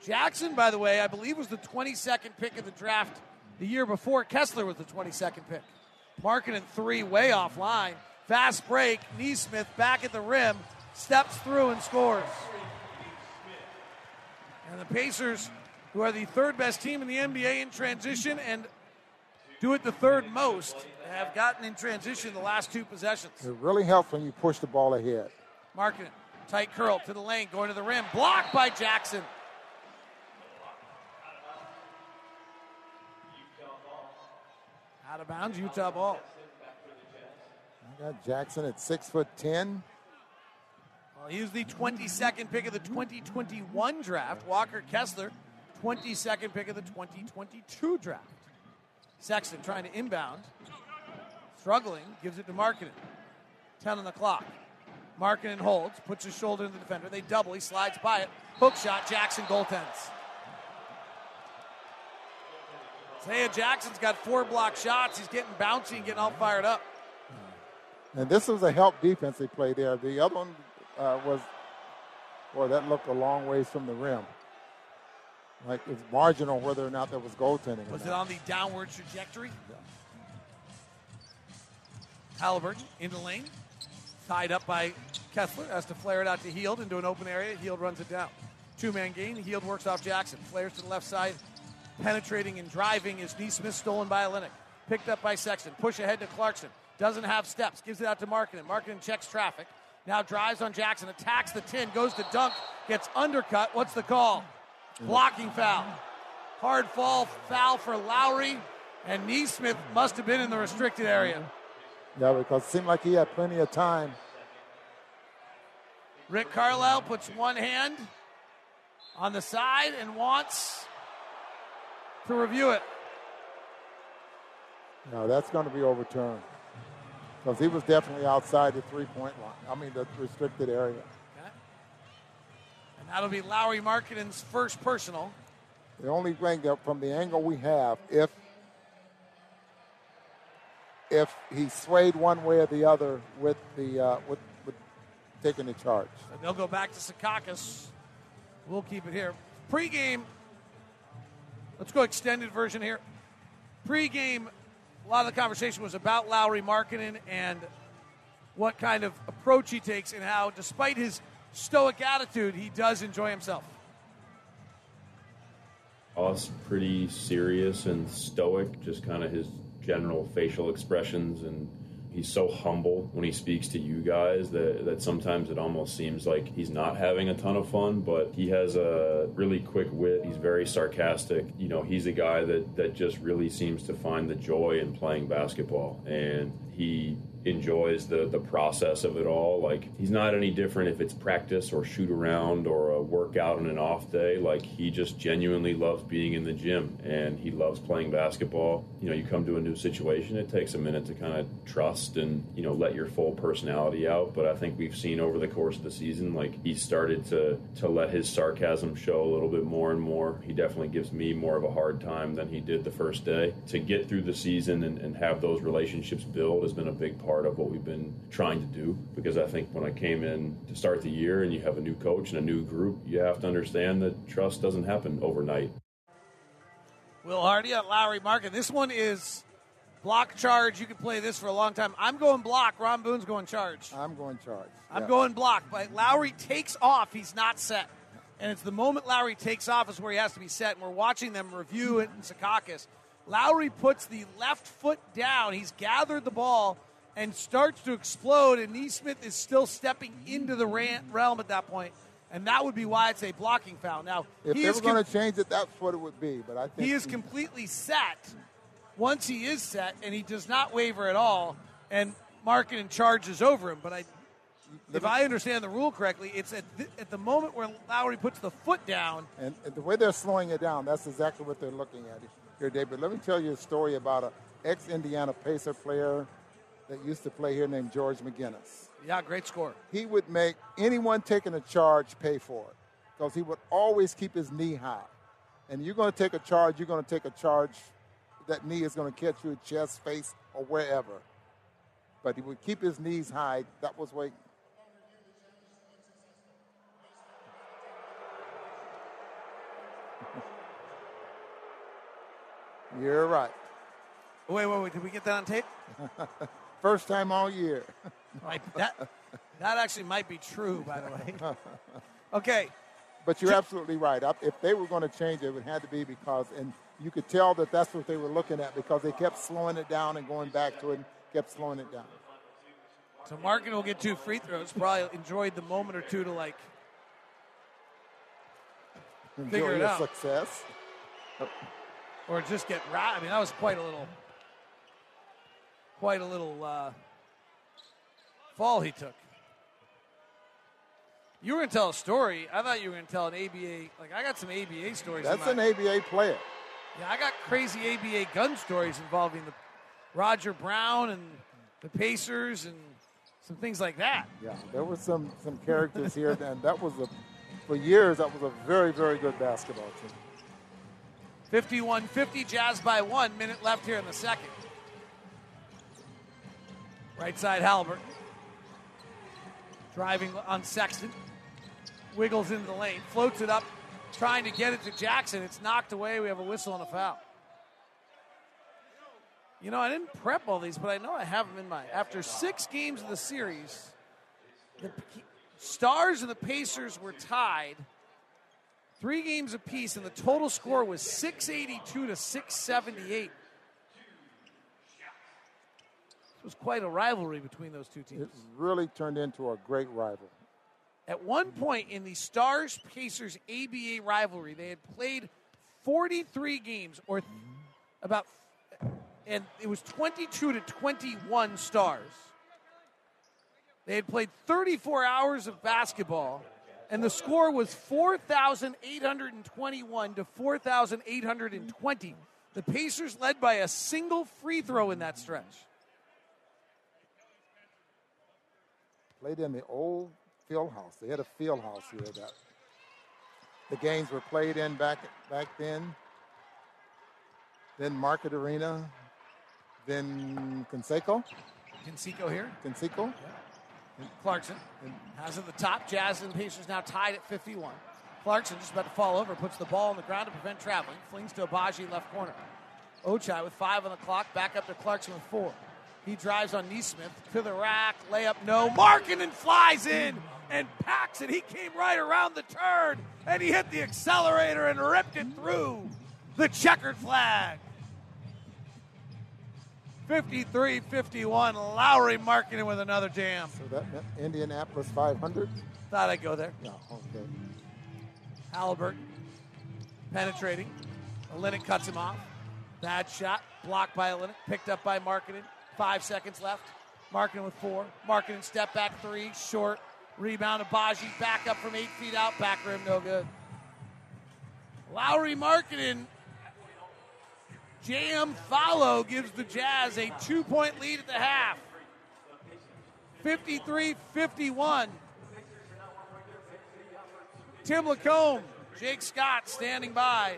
Jackson, by the way, I believe was the 22nd pick of the draft the year before. Kessler was the 22nd pick. Markkanen three, way offline. Fast break, Nesmith back at the rim, steps through and scores. And the Pacers, who are the third best team in the NBA in transition and do it the third most, have gotten in transition the last two possessions. It really helps when you push the ball ahead. Markkanen, tight curl to the lane, going to the rim, blocked by Jackson. Out of bounds, Utah ball. I got Jackson at six foot ten. Well, he was the 22nd pick of the 2021 draft. Walker Kessler, 22nd pick of the 2022 draft. Sexton trying to inbound. Struggling, gives it to Markkanen. 10 on the clock. Markkanen holds, puts his shoulder in the defender. They double, he slides by it. Hook shot, Jackson goaltends. Isaiah Jackson's got four block shots. He's getting bouncy and getting all fired up. And this was a help defensive played there. The other one uh, was, boy, that looked a long ways from the rim. Like it's marginal whether or not there was goaltending. Was it on the downward trajectory? Yeah. Halliburton in the lane, tied up by Kessler, has to flare it out to Hield into an open area. Hield runs it down. Two man gain. Hield works off Jackson. Flares to the left side. Penetrating and driving is Nesmith, stolen by Olynyk. Picked up by Sexton. Push ahead to Clarkson. Doesn't have steps. Gives it out to Markkanen. Markkanen checks traffic. Now drives on Jackson. Attacks the 10. Goes to dunk. Gets undercut. What's the call? Blocking foul. Hard fall foul for Lauri. And Nesmith must have been in the restricted area. Yeah, because it seemed like he had plenty of time. Rick Carlisle puts one hand on the side and wants to review it. No, that's going to be overturned because he was definitely outside the three-point line. I mean, the restricted area. That'll be Lauri Markkanen's first personal. The only thing that, from the angle we have, if if he swayed one way or the other with the uh, with, with taking the charge. And they'll go back to Secaucus. We'll keep it here. Pre-game. Let's go extended version here. Pre-game, a lot of the conversation was about Lauri Markkanen and what kind of approach he takes and how, despite his stoic attitude, he does enjoy himself. Us pretty serious and stoic, just kind of his general facial expressions and he's so humble when he speaks to you guys that, that sometimes it almost seems like he's not having a ton of fun but he has a really quick wit he's very sarcastic you know he's a guy that that just really seems to find the joy in playing basketball and he enjoys the the process of it all. Like he's not any different if it's practice or shoot around or a workout on an off day. Like he just genuinely loves being in the gym and he loves playing basketball. You know, you come to a new situation, it takes a minute to kind of trust and you know let your full personality out. But I think we've seen over the course of the season, like he started to to let his sarcasm show a little bit more and more. He definitely gives me more of a hard time than he did the first day. To get through the season and, and have those relationships build has been a big part of what we've been trying to do because I think when I came in to start the year and you have a new coach and a new group, you have to understand that trust doesn't happen overnight. Will Hardy at Lauri Markkanen. This one is block charge. You can play this for a long time. I'm going block. Ron Boone's going charge. I'm going charge. I'm yeah. going block. But Lauri takes off. He's not set. And it's the moment Lauri takes off is where he has to be set. And we're watching them review it in Secaucus. Lauri puts the left foot down. He's gathered the ball and starts to explode, and Nesmith is still stepping into the realm at that point, and that would be why it's a blocking foul. Now, if they were going to change it, that's what it would be. But I think he is completely set. Once he is set, and he does not waver at all, and Markkanen charges over him. But I, if I understand the rule correctly, it's at the, at the moment where Lauri puts the foot down, and, and the way they're slowing it down, that's exactly what they're looking at here, David. Let me tell you a story about a ex-Indiana Pacer player that used to play here named George McGinnis. Yeah, great score. He would make anyone taking a charge pay for it because he would always keep his knee high. And you're going to take a charge, you're going to take a charge. That knee is going to catch your chest, face, or wherever. But he would keep his knees high. That was what. [laughs] You're right. Wait, wait, wait. Did we get that on tape? [laughs] First time all year. that, that actually might be true, by the way. [laughs] Okay. But you're absolutely right. If they were going to change it, it would have to be because, and you could tell that that's what they were looking at because they kept slowing it down and going back to it and kept slowing it down. So Markkanen will get two free throws. Probably enjoyed the moment or two to like Enjoy figure it out. success. Or just get right. I mean, that was quite a little quite a little uh, fall he took. You were going to tell a story. I thought you were going to tell an ABA. Like I got some ABA stories. That's an ABA player. Yeah, I got crazy ABA gun stories involving the Roger Brown and the Pacers and some things like that. Yeah, there were some some characters here, and that was a for years that was a very very good basketball team. 51 50, Jazz by one. Minute left here in the second. Right side, Halbert. Driving on Sexton. Wiggles into the lane, floats it up, trying to get it to Jackson. It's knocked away. We have a whistle and a foul. You know, I didn't prep all these, but I know I have them in my. After six games of the series, the Stars and the Pacers were tied three games apiece, and the total score was 682 to 678. It was quite a rivalry between those two teams. It really turned into a great rival. At one point in the Stars Pacers ABA rivalry, they had played 43 games, or about, and it was 22 to 21 Stars. They had played 34 hours of basketball, and the score was 4,821 to 4,820. The Pacers led by a single free throw in that stretch. Played in the old field house. They had a field house here that the games were played in back back then. Then Market Arena, then Conseco. Conseco here. Conseco. Yeah. Clarkson has it at the top. Jazz and Pacers now tied at 51. Clarkson just about to fall over, puts the ball on the ground to prevent traveling, flings to Agbaji left corner. Ochai with five on the clock, back up to Clarkson with four. He drives on Nesmith to the rack, layup no. Markkanen flies in and packs it. He came right around the turn and he hit the accelerator and ripped it through the checkered flag. 53 51. Lauri Markkanen with another jam. So that meant Indianapolis 500? Thought I'd go there. No, okay. Halliburton penetrating. Olynyk cuts him off. Bad shot. Blocked by Olynyk. Picked up by Markkanen. Five seconds left. Markkanen with four. Markkanen step back three. Short. Rebound. Agbaji back up from eight feet out. Back rim no good. Lauri Markkanen. Jam follow gives the Jazz a two point lead at the half. 53 51. Tim Lacombe, Jake Scott standing by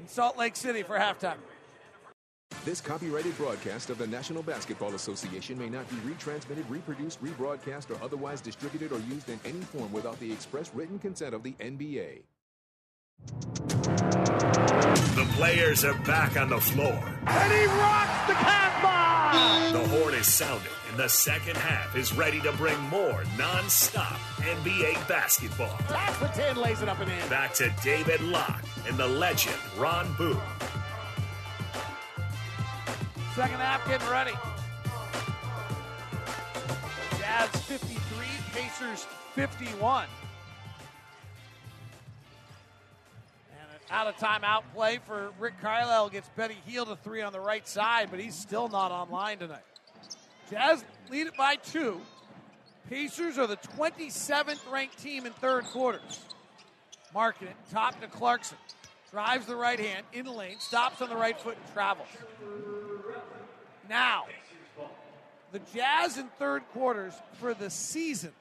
in Salt Lake City for halftime. This copyrighted broadcast of the National Basketball Association may not be retransmitted, reproduced, rebroadcast, or otherwise distributed or used in any form without the express written consent of the NBA. The players are back on the floor. And he rocks the cat bomb! The horn is sounding, and the second half is ready to bring more non-stop NBA basketball. That's the 10 lays it up and in. Back to David Locke and the legend, Ron Boone. Second half getting ready. Jazz 53, Pacers 51. And an out of timeout play for Rick Carlisle gets Buddy Hield a three on the right side, but he's still not online tonight. Jazz lead it by two. Pacers are the 27th ranked team in third quarters. Markkanen, top to Clarkson. Drives the right hand, in the lane, stops on the right foot, and travels. Now, the Jazz in third quarters for the season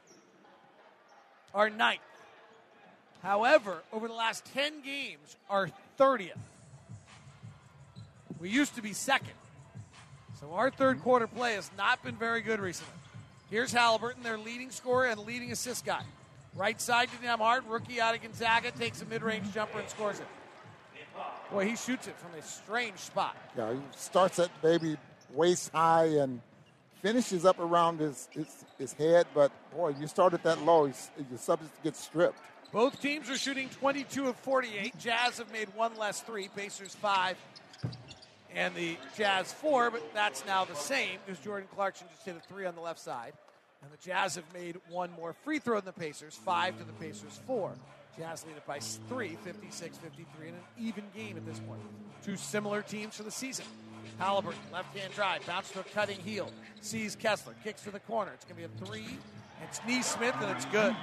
are ninth. However, over the last 10 games, are 30th. We used to be second. So our third quarter play has not been very good recently. Here's Halliburton, their leading scorer and leading assist guy. Right side to Nembhard, rookie out of Gonzaga, takes a mid range jumper and scores it. Boy, he shoots it from a strange spot. Yeah, he starts at baby waist high and finishes up around his, his, his head, but boy, you start at that low, your subject gets stripped. Both teams are shooting 22 of 48. Jazz have made one less three, Pacers five, and the Jazz four, but that's now the same because Jordan Clarkson just hit a three on the left side. And the Jazz have made one more free throw than the Pacers, five to the Pacers four. Jazz lead it by three, 56 53, in an even game at this point. Two similar teams for the season. Halliburton, left hand drive, bounce to a cutting Hield, sees Kessler, kicks to the corner. It's going to be a three. It's Nesmith, and it's good.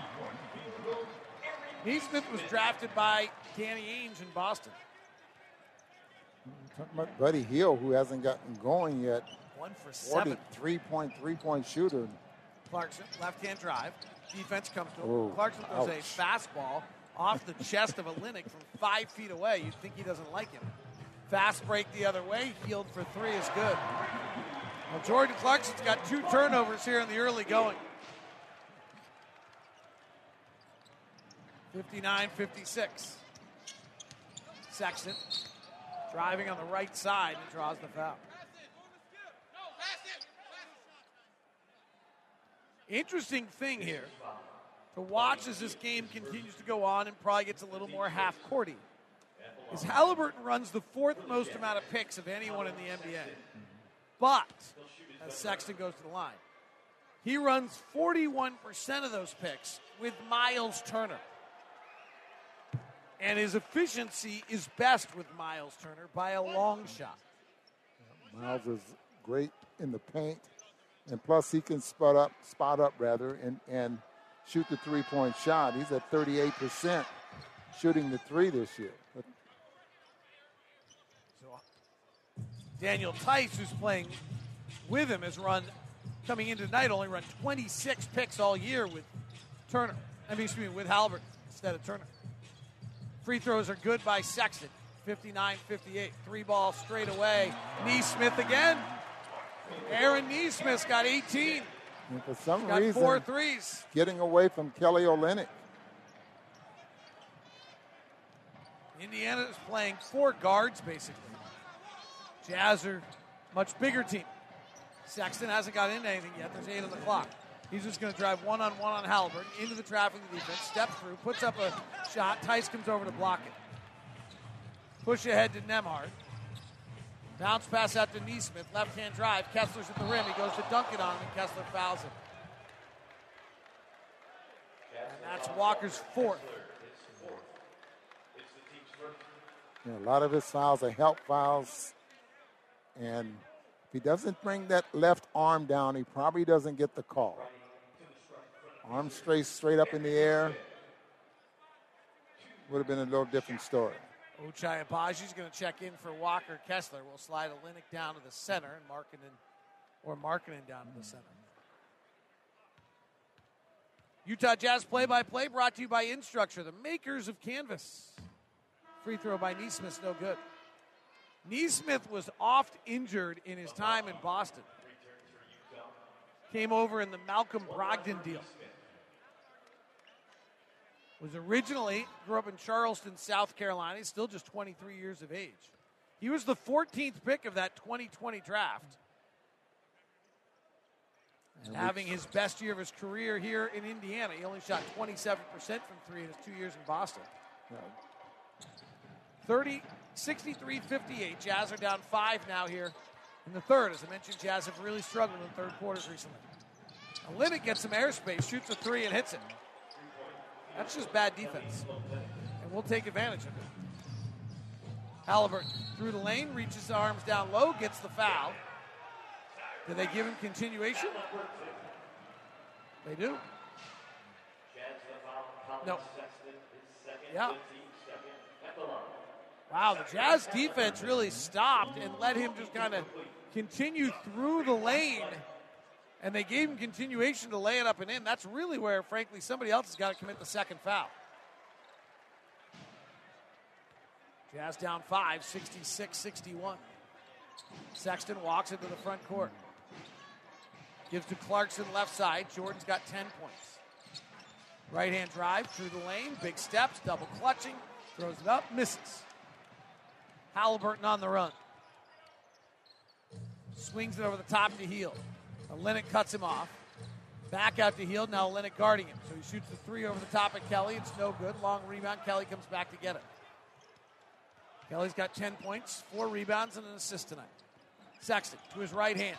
Nesmith was drafted by Danny Ainge in Boston. Buddy Hield, who hasn't gotten going yet. One for seven. Three point, three point shooter. Clarkson, left hand drive. Defense comes to him. Ooh, Clarkson throws ouch. a fastball off the chest of Olynyk from five feet away. You'd think he doesn't like him. Fast break the other way. Hield for three is good. Well, Jordan Clarkson's got two turnovers here in the early going. 59 56. Sexton driving on the right side and draws the foul. Interesting thing here to watch as this game continues to go on and probably gets a little more half courty is Halliburton runs the fourth most amount of picks of anyone in the NBA. But as Sexton goes to the line, he runs 41% of those picks with Miles Turner. And his efficiency is best with Miles Turner by a long shot. Miles is great in the paint, and plus he can spot up, spot up rather, and, and shoot the three-point shot. He's at 38% shooting the three this year. But uh, Daniel Theis, who's playing with him, has run coming in tonight only run 26 picks all year with Turner. I mean, excuse me, with Halbert instead of Turner. Free throws are good by Sexton. 59 58. Three ball straight away. Nesmith again. Aaron Nesmith's got 18. And for some got reason, four threes. getting away from Kelly Olynyk. Indiana is playing four guards basically. Jazz are much bigger team. Sexton hasn't got into anything yet. There's eight on the clock. He's just going to drive one on one on Halliburton into the traffic of the defense, steps through, puts up a shot. Theis comes over to block it. Push ahead to Nembhard. Bounce pass out to Nesmith. Left hand drive. Kessler's at the rim. He goes to dunk it on him, and Kessler fouls him. And that's Walker's fourth. Know, a lot of his fouls are help fouls. And if he doesn't bring that left arm down, he probably doesn't get the call. Arm straight, straight up in the air. Would have been a little different story. Ochai Agbaji's going to check in for Walker Kessler. We'll slide Olynyk down to the center and Markkanen, or Markkanen down to the center. Utah Jazz play-by-play brought to you by Instructure, the makers of Canvas. Free throw by Nesmith, no good. Nesmith was oft injured in his time in Boston. Came over in the Malcolm Brogdon deal. Was originally grew up in Charleston, South Carolina. He's still just 23 years of age. He was the 14th pick of that 2020 draft. And having his best year of his career here in Indiana. He only shot 27% from three in his two years in Boston. 30, 63 58. Jazz are down five now here in the third. As I mentioned, Jazz have really struggled in third quarters recently. Olynyk gets some airspace, shoots a three, and hits it. That's just bad defense. And we'll take advantage of it. Halliburton through the lane, reaches the arms down low, gets the foul. Do they give him continuation? They do. No. Yeah. Wow, the Jazz defense really stopped and let him just kind of continue through the lane. And they gave him continuation to lay it up and in. That's really where, frankly, somebody else has got to commit the second foul. Jazz down five, 66 61. Sexton walks into the front court. Gives to Clarkson left side. Jordan's got 10 points. Right hand drive through the lane. Big steps, double clutching. Throws it up, misses. Halliburton on the run. Swings it over the top to Hield. Olynyk cuts him off. Back out to Hield. Now Olynyk guarding him. So he shoots the three over the top at Kelly. It's no good. Long rebound. Kelly comes back to get it. Kelly's got 10 points, four rebounds, and an assist tonight. Sexton to his right hand.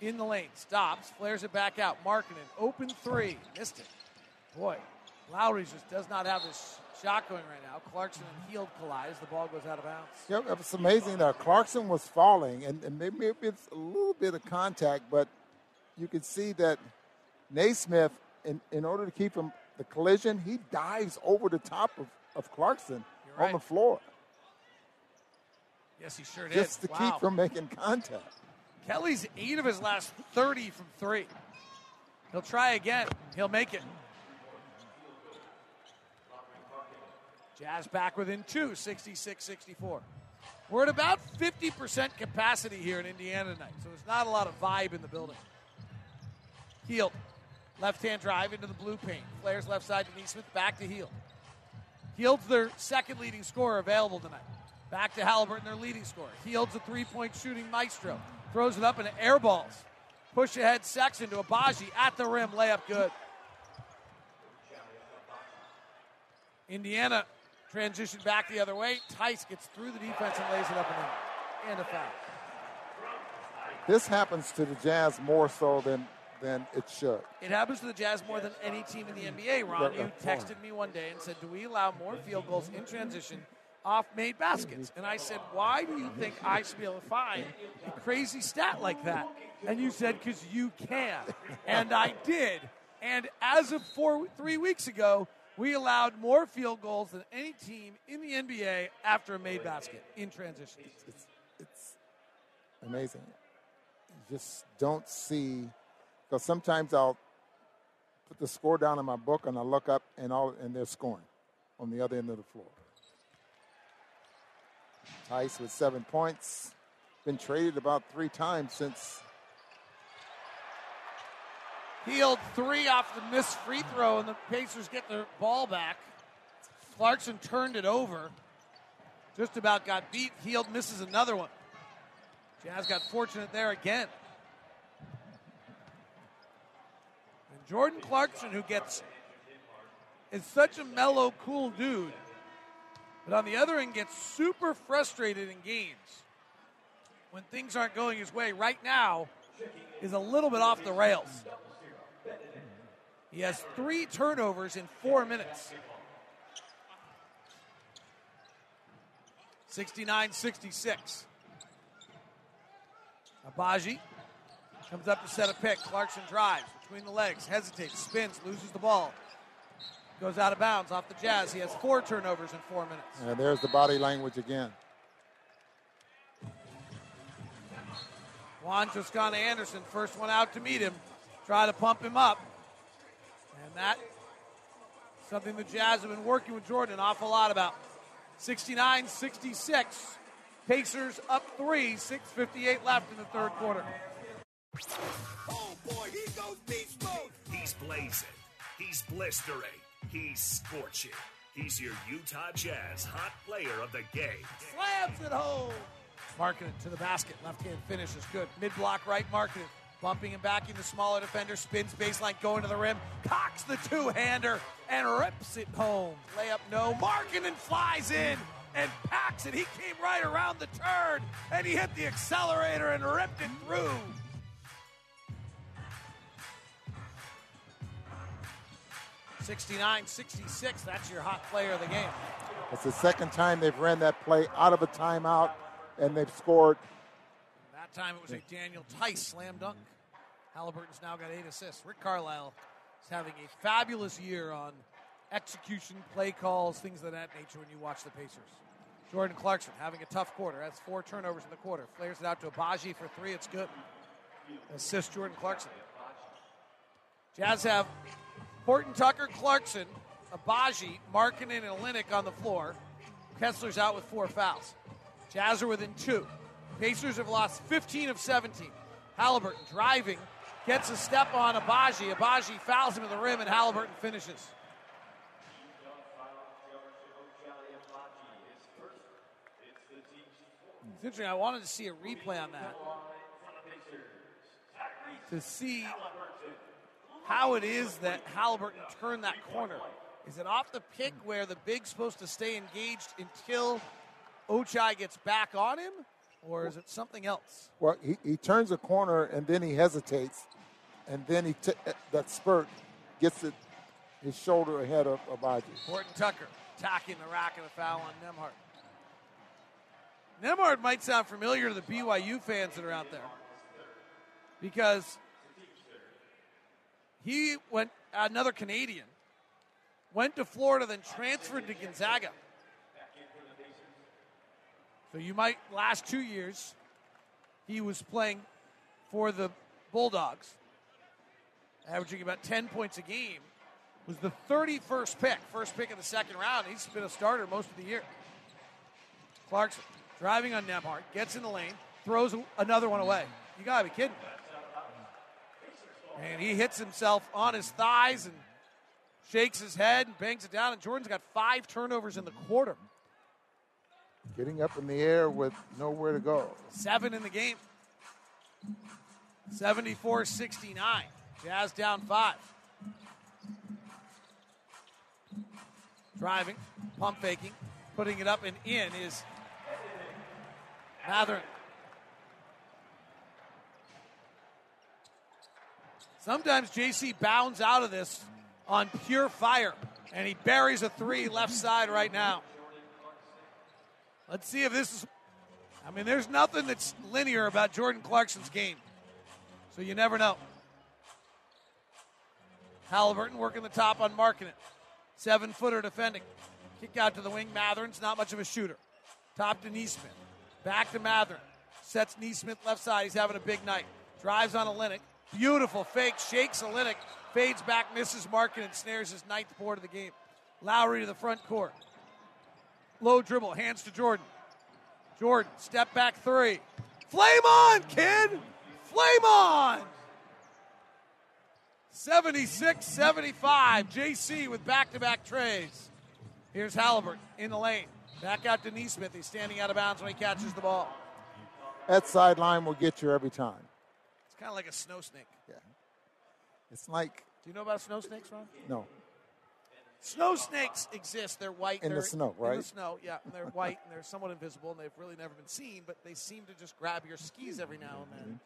In the lane. Stops. Flares it back out. Markkanen. Open three. Missed it. Boy, Lauri just does not have this shot going right now. Clarkson and Hield collide as the ball goes out of bounds. Yep, it's amazing that Clarkson was falling, and, and maybe it's a little bit of contact, but you can see that Nesmith, in, in order to keep him the collision, he dives over the top of, of Clarkson right. on the floor. Yes, he sure did. Just to wow. keep from making contact. Kelly's eight of his last 30 from three. He'll try again. He'll make it. Jazz back within two, 66 64. We're at about 50% capacity here in Indiana tonight, so there's not a lot of vibe in the building. Hield. Left hand drive into the blue paint. Flares left side to Nesmith. Back to Hield. Hield's their second leading scorer available tonight. Back to Halliburton, their leading scorer. Hield's a three point shooting maestro. Throws it up and air balls. Push ahead Sexton to Agbaji at the rim. Layup good. Indiana transition back the other way. Theis gets through the defense and lays it up and in. And a foul. This happens to the Jazz more so than than it should. It happens to the Jazz more than any team in the NBA, Ron. You texted me one day and said, Do we allow more field goals in transition off made baskets? And I said, Why do you think I should be able to find a crazy stat like that? And you said, Because you can. And I did. And as of four, three weeks ago, we allowed more field goals than any team in the NBA after a made basket in transition. It's, it's amazing. You just don't see because sometimes I'll put the score down in my book and I look up and all and they're scoring on the other end of the floor. Theis with seven points. Been traded about three times since. Hield three off the missed free throw, and the Pacers get their ball back. Clarkson turned it over. Just about got beat. Hield misses another one. Jazz got fortunate there again. And Jordan Clarkson, who gets is such a mellow, cool dude, but on the other end gets super frustrated in games when things aren't going his way. Right now is a little bit off the rails. He has three turnovers in four minutes. 69 66. Agbaji comes up to set a pick. Clarkson drives between the legs, hesitates, spins, loses the ball. Goes out of bounds off the Jazz. He has four turnovers in four minutes. And there's the body language again. Juan Toscano Anderson, first one out to meet him, try to pump him up. And that something the Jazz have been working with Jordan an awful lot about. 69 66. Pacers up three, 6.58 left in the third quarter. Oh boy, he goes beast mode. He's blazing. He's blistering. He's scorching. He's your Utah Jazz hot player of the game. Slams it home. Markkanen to the basket. Left hand finish is good. Mid block right, Markkanen. Bumping and backing the smaller defender. Spins baseline, going to the rim. Cocks the two hander and rips it home. Layup no. Markkanen flies in and packs it. He came right around the turn and he hit the accelerator and ripped it through. 69 66. That's your hot player of the game. It's the second time they've ran that play out of a timeout and they've scored. That time it was a Daniel Theis slam dunk. Halliburton's now got eight assists. Rick Carlisle is having a fabulous year on execution, play calls, things of that nature when you watch the Pacers. Jordan Clarkson having a tough quarter. That's four turnovers in the quarter. Flares it out to Agbaji for three. It's good. Assist Jordan Clarkson. Jazz have Horton Tucker, Clarkson, Agbaji, Markkanen, and Olynyk on the floor. Kessler's out with four fouls. Jazz are within two. Pacers have lost 15 of 17. Halliburton driving, gets a step on Agbaji. Agbaji fouls him in the rim, and Halliburton finishes. It's interesting. I wanted to see a replay on that to see how it is that Halliburton turned that corner. Is it off the pick where the big's supposed to stay engaged until Ochai gets back on him, or is it something else? Well, he, he turns a corner and then he hesitates, and then he t- uh, that spurt gets it his shoulder ahead of Agbaji. Horton Tucker attacking the rack and a foul on Nembhard. Nembhard might sound familiar to the BYU fans that are out there because he went another Canadian, went to Florida, then transferred to Gonzaga. So you might last two years he was playing for the Bulldogs, averaging about ten points a game. was the 31st pick, first pick in the second round. He's been a starter most of the year. Clarkson driving on Nembhard, gets in the lane, throws another one away. You gotta be kidding. And he hits himself on his thighs and shakes his head and bangs it down. And Jordan's got five turnovers in the quarter. Getting up in the air with nowhere to go. Seven in the game. 74 69. Jazz down five. Driving, pump faking, putting it up and in is Mathurin. Sometimes JC bounds out of this on pure fire, and he buries a three left side right now. Let's see if this is. I mean, there's nothing that's linear about Jordan Clarkson's game, so you never know. Halliburton working the top on Markkanen. Seven footer defending. Kick out to the wing. Mathurin's not much of a shooter. Top to Nesmith. Back to Mathurin. Sets Nesmith left side. He's having a big night. Drives on Olynyk. Beautiful fake. Shakes Olynyk. Fades back, misses Markkanen, and snares his ninth board of the game. Lauri to the front court. Low dribble. Hands to Jordan. Jordan. Step back three. Flame on, kid! Flame on! 76 75. JC with back to back trays. Here's Halliburton in the lane. Back out to Nesmith. He's standing out of bounds when he catches the ball. That sideline will get you every time. It's kind of like a snow snake. Yeah. It's like. Do you know about snow snakes, Ron? No. Snow snakes exist. They're white. In the they're, snow, right? In the snow, yeah. And they're white and they're somewhat invisible and they've really never been seen, but they seem to just grab your skis every now and then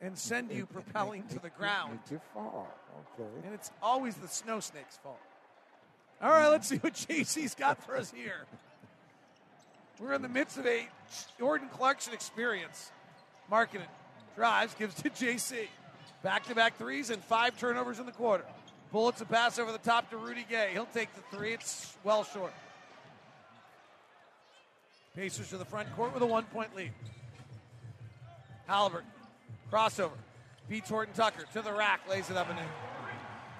and send you [laughs] propelling to the ground. Too far. Okay. And it's always the snow snake's fault. All right, let's see what JC's got for us here. We're in the midst of a Jordan Clarkson experience. Markkanen. Drives, gives to [laughs] JC. Back to back threes and five turnovers in the quarter. Bullets a pass over the top to Rudy Gay. He'll take the three. It's well short. Pacers to the front court with a one point lead. Halliburton. Crossover. Beats Horton Tucker to the rack. Lays it up and in.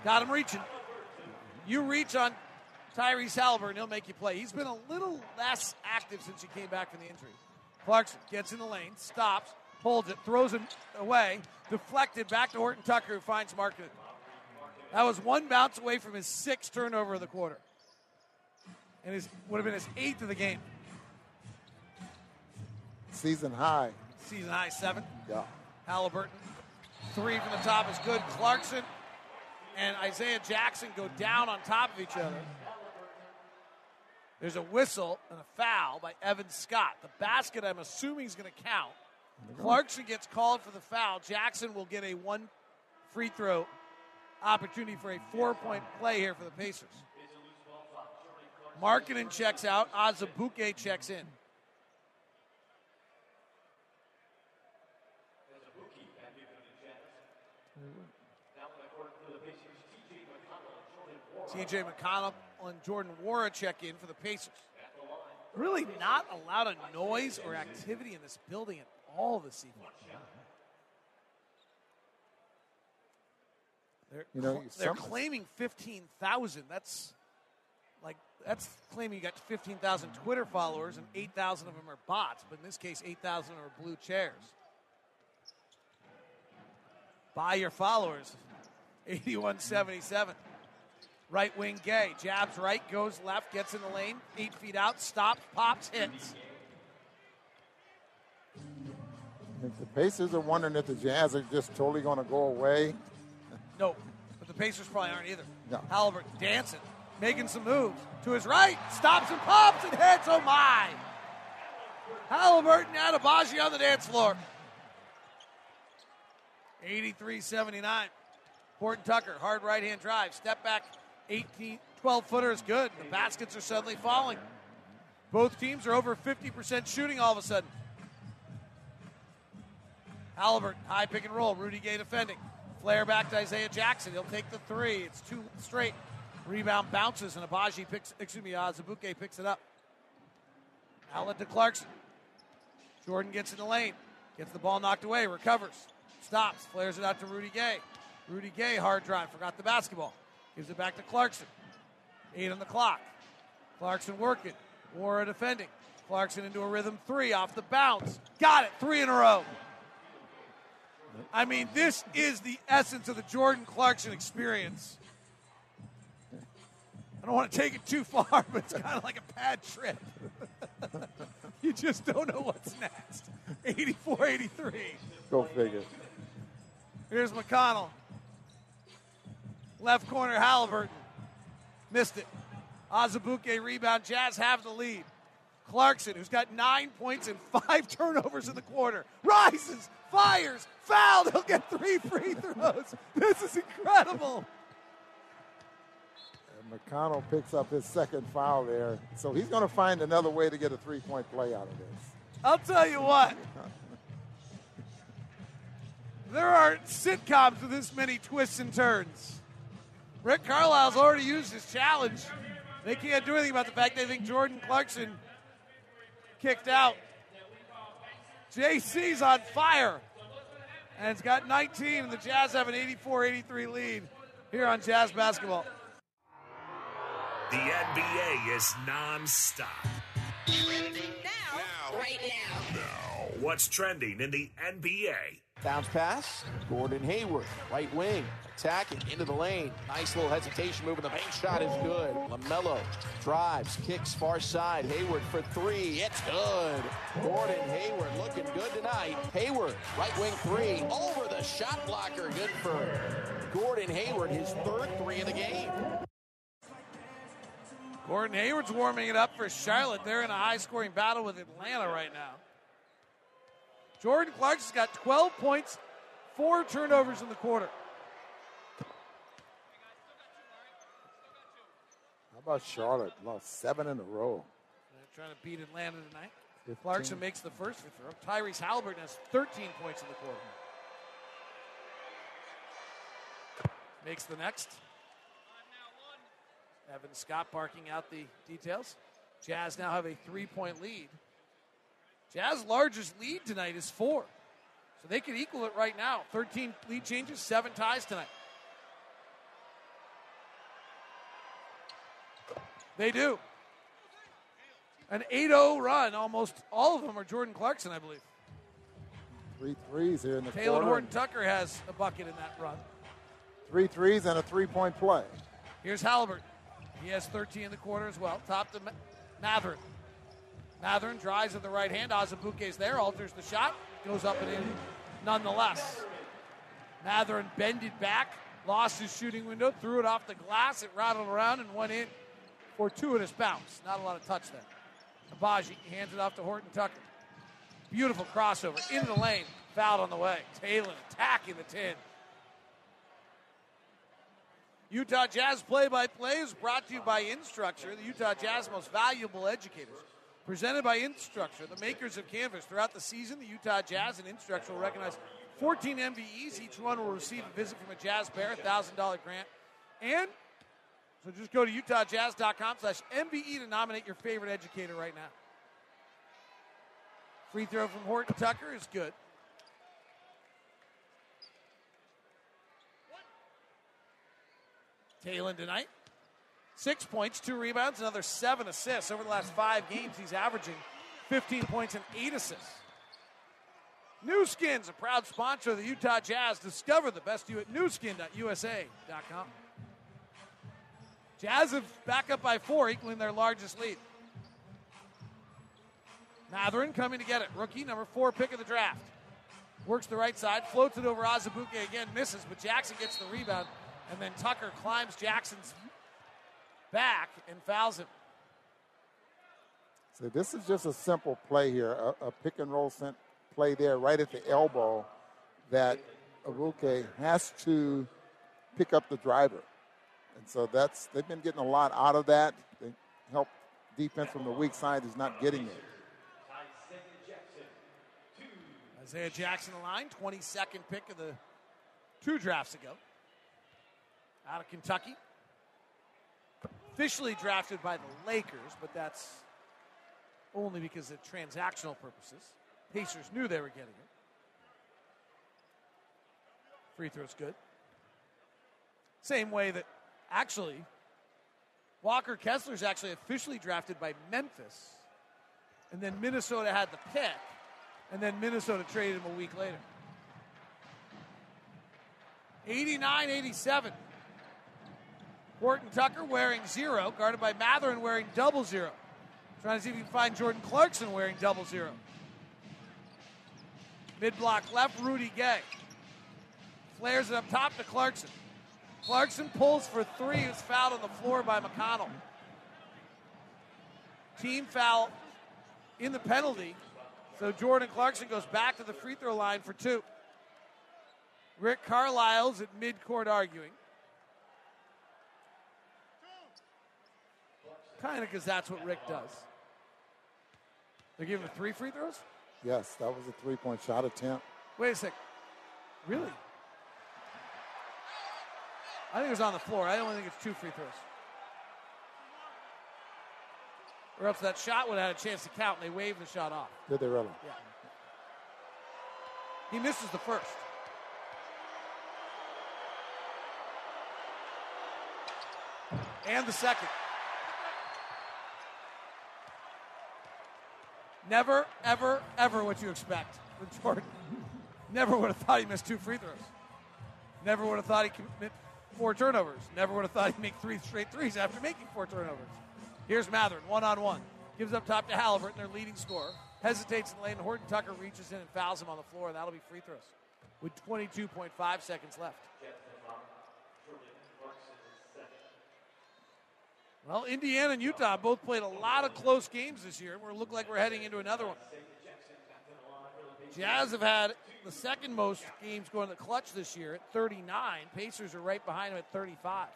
Got him reaching. You reach on Tyrese Halliburton, he'll make you play. He's been a little less active since he came back from the injury. Clarkson gets in the lane, stops, holds it, throws it away, deflected back to Horton Tucker, who finds Markkanen. That was one bounce away from his sixth turnover of the quarter. And his would have been his eighth of the game. Season high. Season high seven. Yeah. Halliburton. Three from the top is good. Clarkson and Isaiah Jackson go down on top of each other. There's a whistle and a foul by Evan Scott. The basket, I'm assuming, is going to count. Clarkson gets called for the foul. Jackson will get a one free throw opportunity for a four point play here for the Pacers. Markkanen checks out. Azubuike checks in. TJ McConnell and Jordan Nwora check in for the Pacers. Really not a lot of noise or activity in this building at all this evening. They're, You know, they're claiming 15,000. That's like that's claiming you got 15,000 Twitter followers and 8,000 of them are bots, but in this case 8,000 are blue chairs. Buy your followers. [laughs] 8177. Right wing gay. Jabs right, goes left, gets in the lane, eight feet out, stops, pops, hits. If the Pacers are wondering if the Jazz are just totally going to go away. No, but the Pacers probably aren't either. No. Halliburton dancing, making some moves. To his right, stops and pops and hits. Oh my! Halliburton out of Baji on the dance floor. 83 79. Horton Tucker, hard right hand drive, step back, 18, 12 footer is good. The baskets are suddenly falling. Both teams are over 50% shooting all of a sudden. Halliburton, high pick and roll. Rudy Gay defending. Flare back to Isaiah Jackson. He'll take the three. It's two straight. Rebound bounces, and Agbaji picks, excuse me, uh, Azubuike picks it up. Outlet to Clarkson. Jordan gets in the lane. Gets the ball knocked away. Recovers. Stops. Flares it out to Rudy Gay. Rudy Gay, hard drive. Forgot the basketball. Gives it back to Clarkson. Eight on the clock. Clarkson working. Nwora defending. Clarkson into a rhythm three off the bounce. Got it. Three in a row. I mean, this is the essence of the Jordan Clarkson experience. I don't want to take it too far, [laughs] but it's kind of like a bad trip. [laughs] you just don't know what's next. 84 83. Go figure. Here's McConnell. Left corner, Halliburton. Missed it. Azubuike rebound. Jazz have the lead. Clarkson, who's got nine points and five [laughs] turnovers in the quarter, rises, fires, fouled. He'll get three free throws. This is incredible. And McConnell picks up his second foul there. So he's going to find another way to get a three point play out of this. I'll tell you what. There aren't sitcoms with this many twists and turns. Rick Carlisle's already used his challenge. They can't do anything about the fact they think Jordan Clarkson kicked out. JC's on fire. And it's got 19, and the Jazz have an 84 83 lead here on Jazz Basketball. The NBA is non-stop. Now, right now. What's trending in the NBA? Bounce pass. Gordon Hayward, right wing, attacking into the lane. Nice little hesitation move, and the bank shot is good. LaMelo drives, kicks far side. Hayward for three. It's good. Gordon Hayward looking good tonight. Hayward, right wing three. Over the shot blocker. Good for Gordon Hayward, his third three of the game. Gordon Hayward's warming it up for Charlotte. They're in a high scoring battle with Atlanta right now. Jordan Clarkson's got 12 points, four turnovers in the quarter. How about Charlotte? Lost seven in a row. They're trying to beat Atlanta tonight. 15. Clarkson makes the first free throw. Tyrese Halliburton has 13 points in the quarter. Makes the next. Evan Scott barking out the details. Jazz now have a three point lead. Jazz largest lead tonight is four. So they could equal it right now. 13 lead changes, seven ties tonight. They do. An 8 0 run. Almost all of them are Jordan Clarkson, I believe. Three threes here in the Taylor quarter. Horton Tucker has a bucket in that run. Three threes and a three point play. Here's Halliburton. He has 13 in the quarter as well. Top to Ma- Mathurin. Mathurin drives with the right hand. Azubuike is there, alters the shot, goes up and in nonetheless. Mathurin bended back, lost his shooting window, threw it off the glass. It rattled around and went in fortuitous bounce. Not a lot of touch there. Agbaji hands it off to Horton Tucker. Beautiful crossover into the lane. Fouled on the way. Taylor attacking the 10. Utah Jazz play by play is brought to you by Instructure, the Utah Jazz most valuable educators. Presented by Instructure, the makers of Canvas. Throughout the season, the Utah Jazz and Instructure will recognize 14 MVEs. Each one will receive a visit from a Jazz Bear, $1,000 grant. And so just go to utahjazz.com slash MVE to nominate your favorite educator right now. Free throw from Horton Tucker is good. Talen tonight. Six points, two rebounds, another seven assists. Over the last five games, he's averaging 15 points and eight assists. New Skins, a proud sponsor of the Utah Jazz. Discover the best you at newskin.usa.com. Jazz have back up by four, equaling their largest lead. Mathurin coming to get it. Rookie, number four pick of the draft. Works the right side, floats it over Azubuike again, misses, but Jackson gets the rebound. And then Tucker climbs Jackson's back and fouls him. So this is just a simple play here, a, a pick and roll sent play there right at the elbow that Aruke has to pick up the driver. And so that's they've been getting a lot out of that. They help defense from the weak side is not getting it. Isaiah Jackson, the line, 22nd pick of the two drafts ago. Out of Kentucky. Officially drafted by the Lakers, but that's only because of transactional purposes. Pacers knew they were getting him. Free throw's good. Same way that Actually, Walker Kessler's actually officially drafted by Memphis, and then Minnesota had the pick, and then Minnesota traded him a week later. 89 87. Horton Tucker wearing zero, guarded by Mathurin wearing double zero. Trying to see if you can find Jordan Clarkson wearing double zero. Mid block left, Rudy Gay. Flares it up top to Clarkson. Clarkson pulls for three, is fouled on the floor by McConnell. Team foul in the penalty. So Jordan Clarkson goes back to the free throw line for two. Rick Carlisle's at midcourt arguing. Kind of because that's what Rick does. They're giving him three free throws? Yes, that was a three point shot attempt. Wait a sec. Really? I think it was on the floor. I only think it's two free throws. Or else that shot would have had a chance to count and they waved the shot off. Did they really? Yeah. He misses the first. And the second. Never, ever, ever what you expect from Jordan. Never would have thought he missed two free throws. Never would have thought he commit four turnovers. Never would have thought he'd make three straight threes after making four turnovers. Here's Mathurin, one on one. Gives up top to Halliburton, their leading scorer. Hesitates in the lane. Horton Tucker reaches in and fouls him on the floor, that'll be free throws with 22.5 seconds left. Well, Indiana and Utah both played a lot of close games this year. We look like we're heading into another one. Jazz have had the second most games going to the clutch this year at 39. Pacers are right behind them at 35.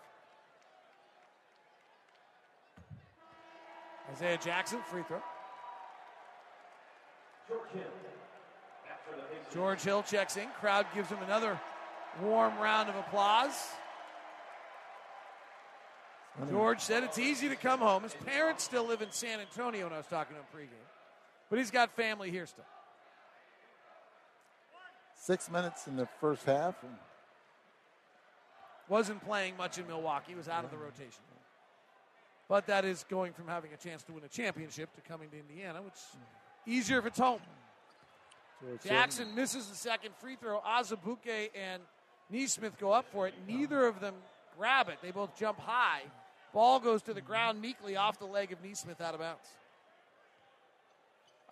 Isaiah Jackson, free throw. George Hill checks in. Crowd gives him another warm round of applause. George said it's easy to come home. His parents still live in San Antonio when I was talking to him pregame, but he's got family here still. Six minutes in the first half. Wasn't playing much in Milwaukee, He was out of the rotation. But that is going from having a chance to win a championship to coming to Indiana, which is mm. easier if it's home. Jackson misses the second free throw. Azubuike and Nesmith go up for it. Neither of them grab it. They both jump high. Ball goes to the ground meekly off the leg of Nesmith out of bounds.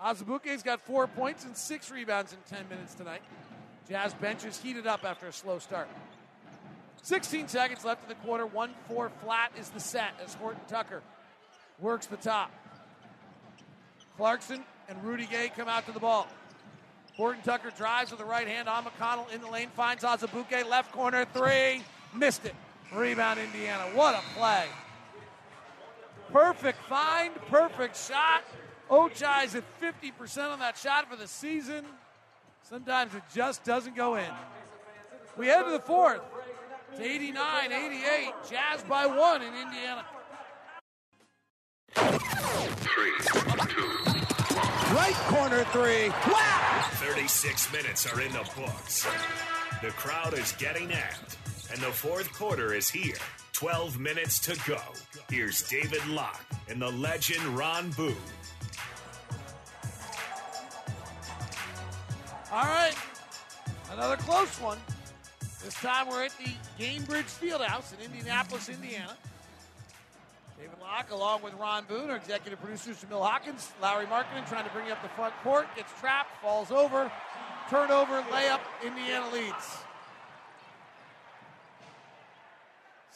Azubuike's got four points and six rebounds in 10 minutes tonight. Jazz bench is heated up after a slow start. 16 seconds left in the quarter. 1 4 flat is the set as Horton Tucker works the top. Clarkson and Rudy Gay come out to the ball. Horton Tucker drives with the right hand on McConnell in the lane, finds Azubuike, left corner three, missed it. Rebound Indiana. What a play. Perfect find, perfect shot. Ochai's at 50% on that shot for the season. Sometimes it just doesn't go in. We head to the fourth. It's 89 88. Jazz by one in Indiana. Right corner three. Wow! 36 minutes are in the books. The crowd is getting amped, and the fourth quarter is here. 12 minutes to go. Here's David Locke and the legend Ron Boone. All right. Another close one. This time we're at the Gainbridge Fieldhouse in Indianapolis, Indiana. David Locke, along with Ron Boone, our executive producers Jamil Hawkins, Lauri Markkanen trying to bring up the front court, gets trapped, falls over, turnover, layup, Indiana leads.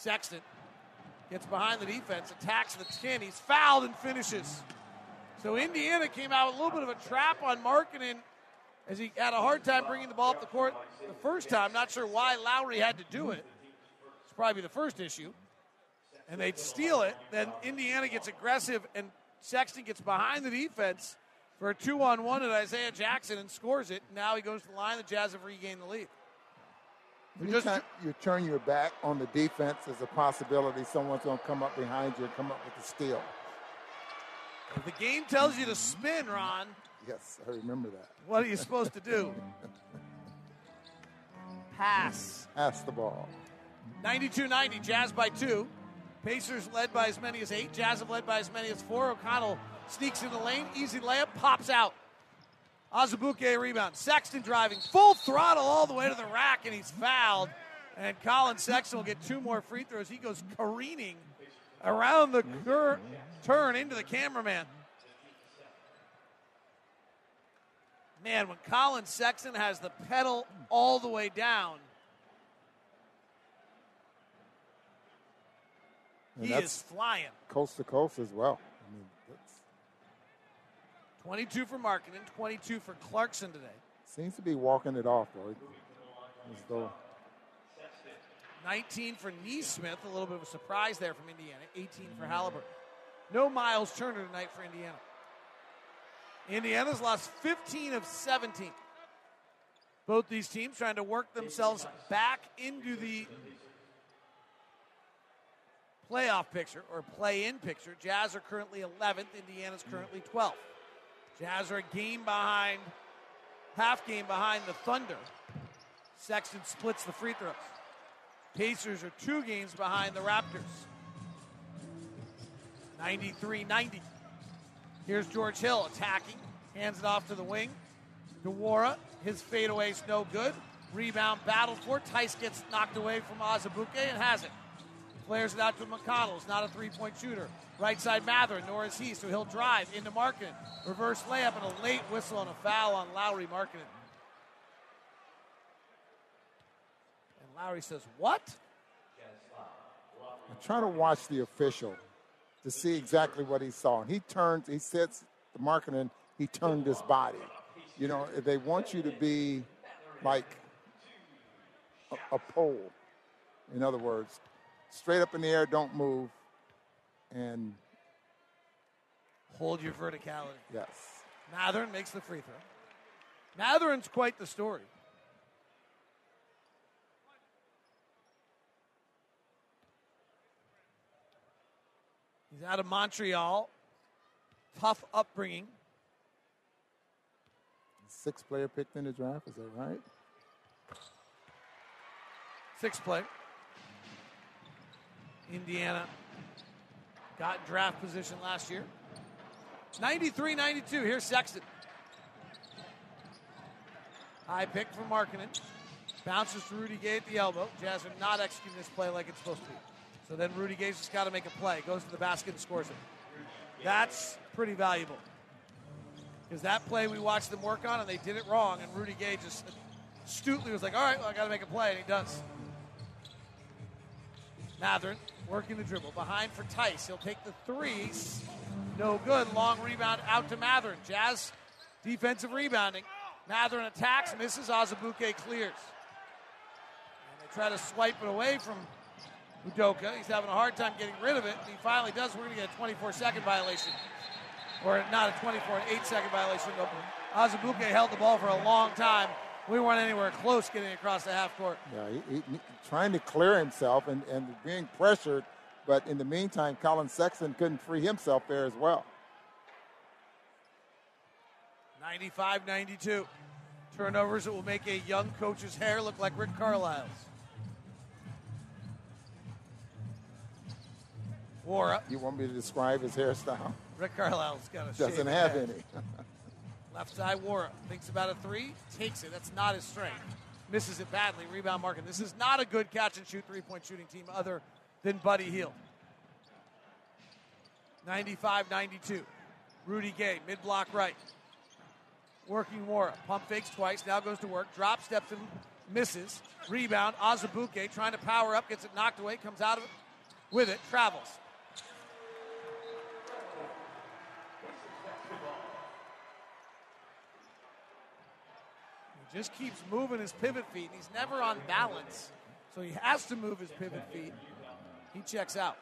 Sexton gets behind the defense, attacks the 10. He's fouled and finishes. So Indiana came out with a little bit of a trap on Markkanen as he had a hard time bringing the ball up the court the first time. Not sure why Lauri had to do it. It's probably the first issue. And they'd steal it. Then Indiana gets aggressive, and Sexton gets behind the defense for a two on one at Isaiah Jackson and scores it. Now he goes to the line. The Jazz have regained the lead. Anytime you turn your back on the defense, there's a possibility someone's going to come up behind you and come up with a steal. If the game tells you to spin, Ron, Yes, I remember that. what are you supposed to do? [laughs] Pass. Pass the ball. 92 90, Jazz by two. Pacers led by as many as eight. Jazz have led by as many as four. O'Connell sneaks in the lane. Easy layup, pops out. Azubuike rebound. Sexton driving full throttle all the way to the rack, and he's fouled. And Collin Sexton will get two more free throws. He goes careening around the cur- turn into the cameraman. Man, when Collin Sexton has the pedal all the way down, And he is flying. coast to coast as well. I mean, that's, 22 for Markkanen, 22 for Clarkson today. seems to be walking it off, though. As though 19 for Nesmith, a little bit of a surprise there from Indiana. 18 for Halliburton. No Miles Turner tonight for Indiana. Indiana's lost 15 of 17. Both these teams trying to work themselves back into the playoff picture or play in picture. Jazz are currently 11th, Indiana's currently 12th. Jazz are a game behind, half game behind the Thunder. Sexton splits the free throws. Pacers are two games behind the Raptors. 93 90. Here's George Hill attacking, hands it off to the wing. Nwora, his fadeaway's no good. Rebound battle for Theis gets knocked away from Azubuike and has it. Flares it out to McConnell. It's not a three point shooter. Right side Mathurin, nor is he, so he'll drive into Markkanen. Reverse layup and a late whistle and a foul on Lauri Markkanen. And Lauri says, What? I'm trying to watch the official to see exactly what he saw. And he turns, he sets the marketing, he turned his body. You know, they want you to be like a, a pole. In other words, straight up in the air, don't move, and Hold your verticality. yes. Mathurin makes the free throw. Mathurin's quite the story. He's out of Montreal. Tough upbringing. Six player picked in the draft, is that right? Six play. Indiana got draft position last year. 93 92. Here's Sexton. High pick from Markkanen. Bounces to Rudy Gay at the elbow. Jazz are not executing this play like it's supposed to be. So then Rudy Gay's just got to make a play. Goes to the basket and scores it. That's pretty valuable. Because that play we watched them work on and they did it wrong, and Rudy Gay just astutely was like, all right, well, I got to make a play, and he does. Mathurin working the dribble. Behind for Theis. He'll take the threes. No good. Long rebound out to Mathurin. Jazz defensive rebounding. Mathurin attacks, misses. Azubuike clears. And they try to swipe it away from Udoka. He's having a hard time getting rid of it. And he finally does. We're going to get a 24 second violation. Or not a 24, an 8 second violation. Azubuike held the ball for a long time. We weren't anywhere close getting across the half court. Yeah, he, he, trying to clear himself and, and being pressured, but in the meantime, Collin Sexton couldn't free himself there as well. 95 92. Turnovers that will make a young coach's hair look like Rick Carlisle's. Nwora. You want me to describe his hairstyle? Rick Carlisle's got a Doesn't have head. any. [laughs] Left side Nwora thinks about a three, takes it. That's not his strength. Misses it badly. Rebound Markkanen. This is not a good catch and shoot three point shooting team other than Buddy Hield. 95 92. Rudy Gay, mid block right. Working Nwora. Pump fakes twice. Now goes to work. Drop steps and misses. Rebound. Azubuike trying to power up. Gets it knocked away. Comes out of it with it. Travels. Just keeps moving his pivot feet, and he's never on balance. So he has to move his pivot feet. He checks out.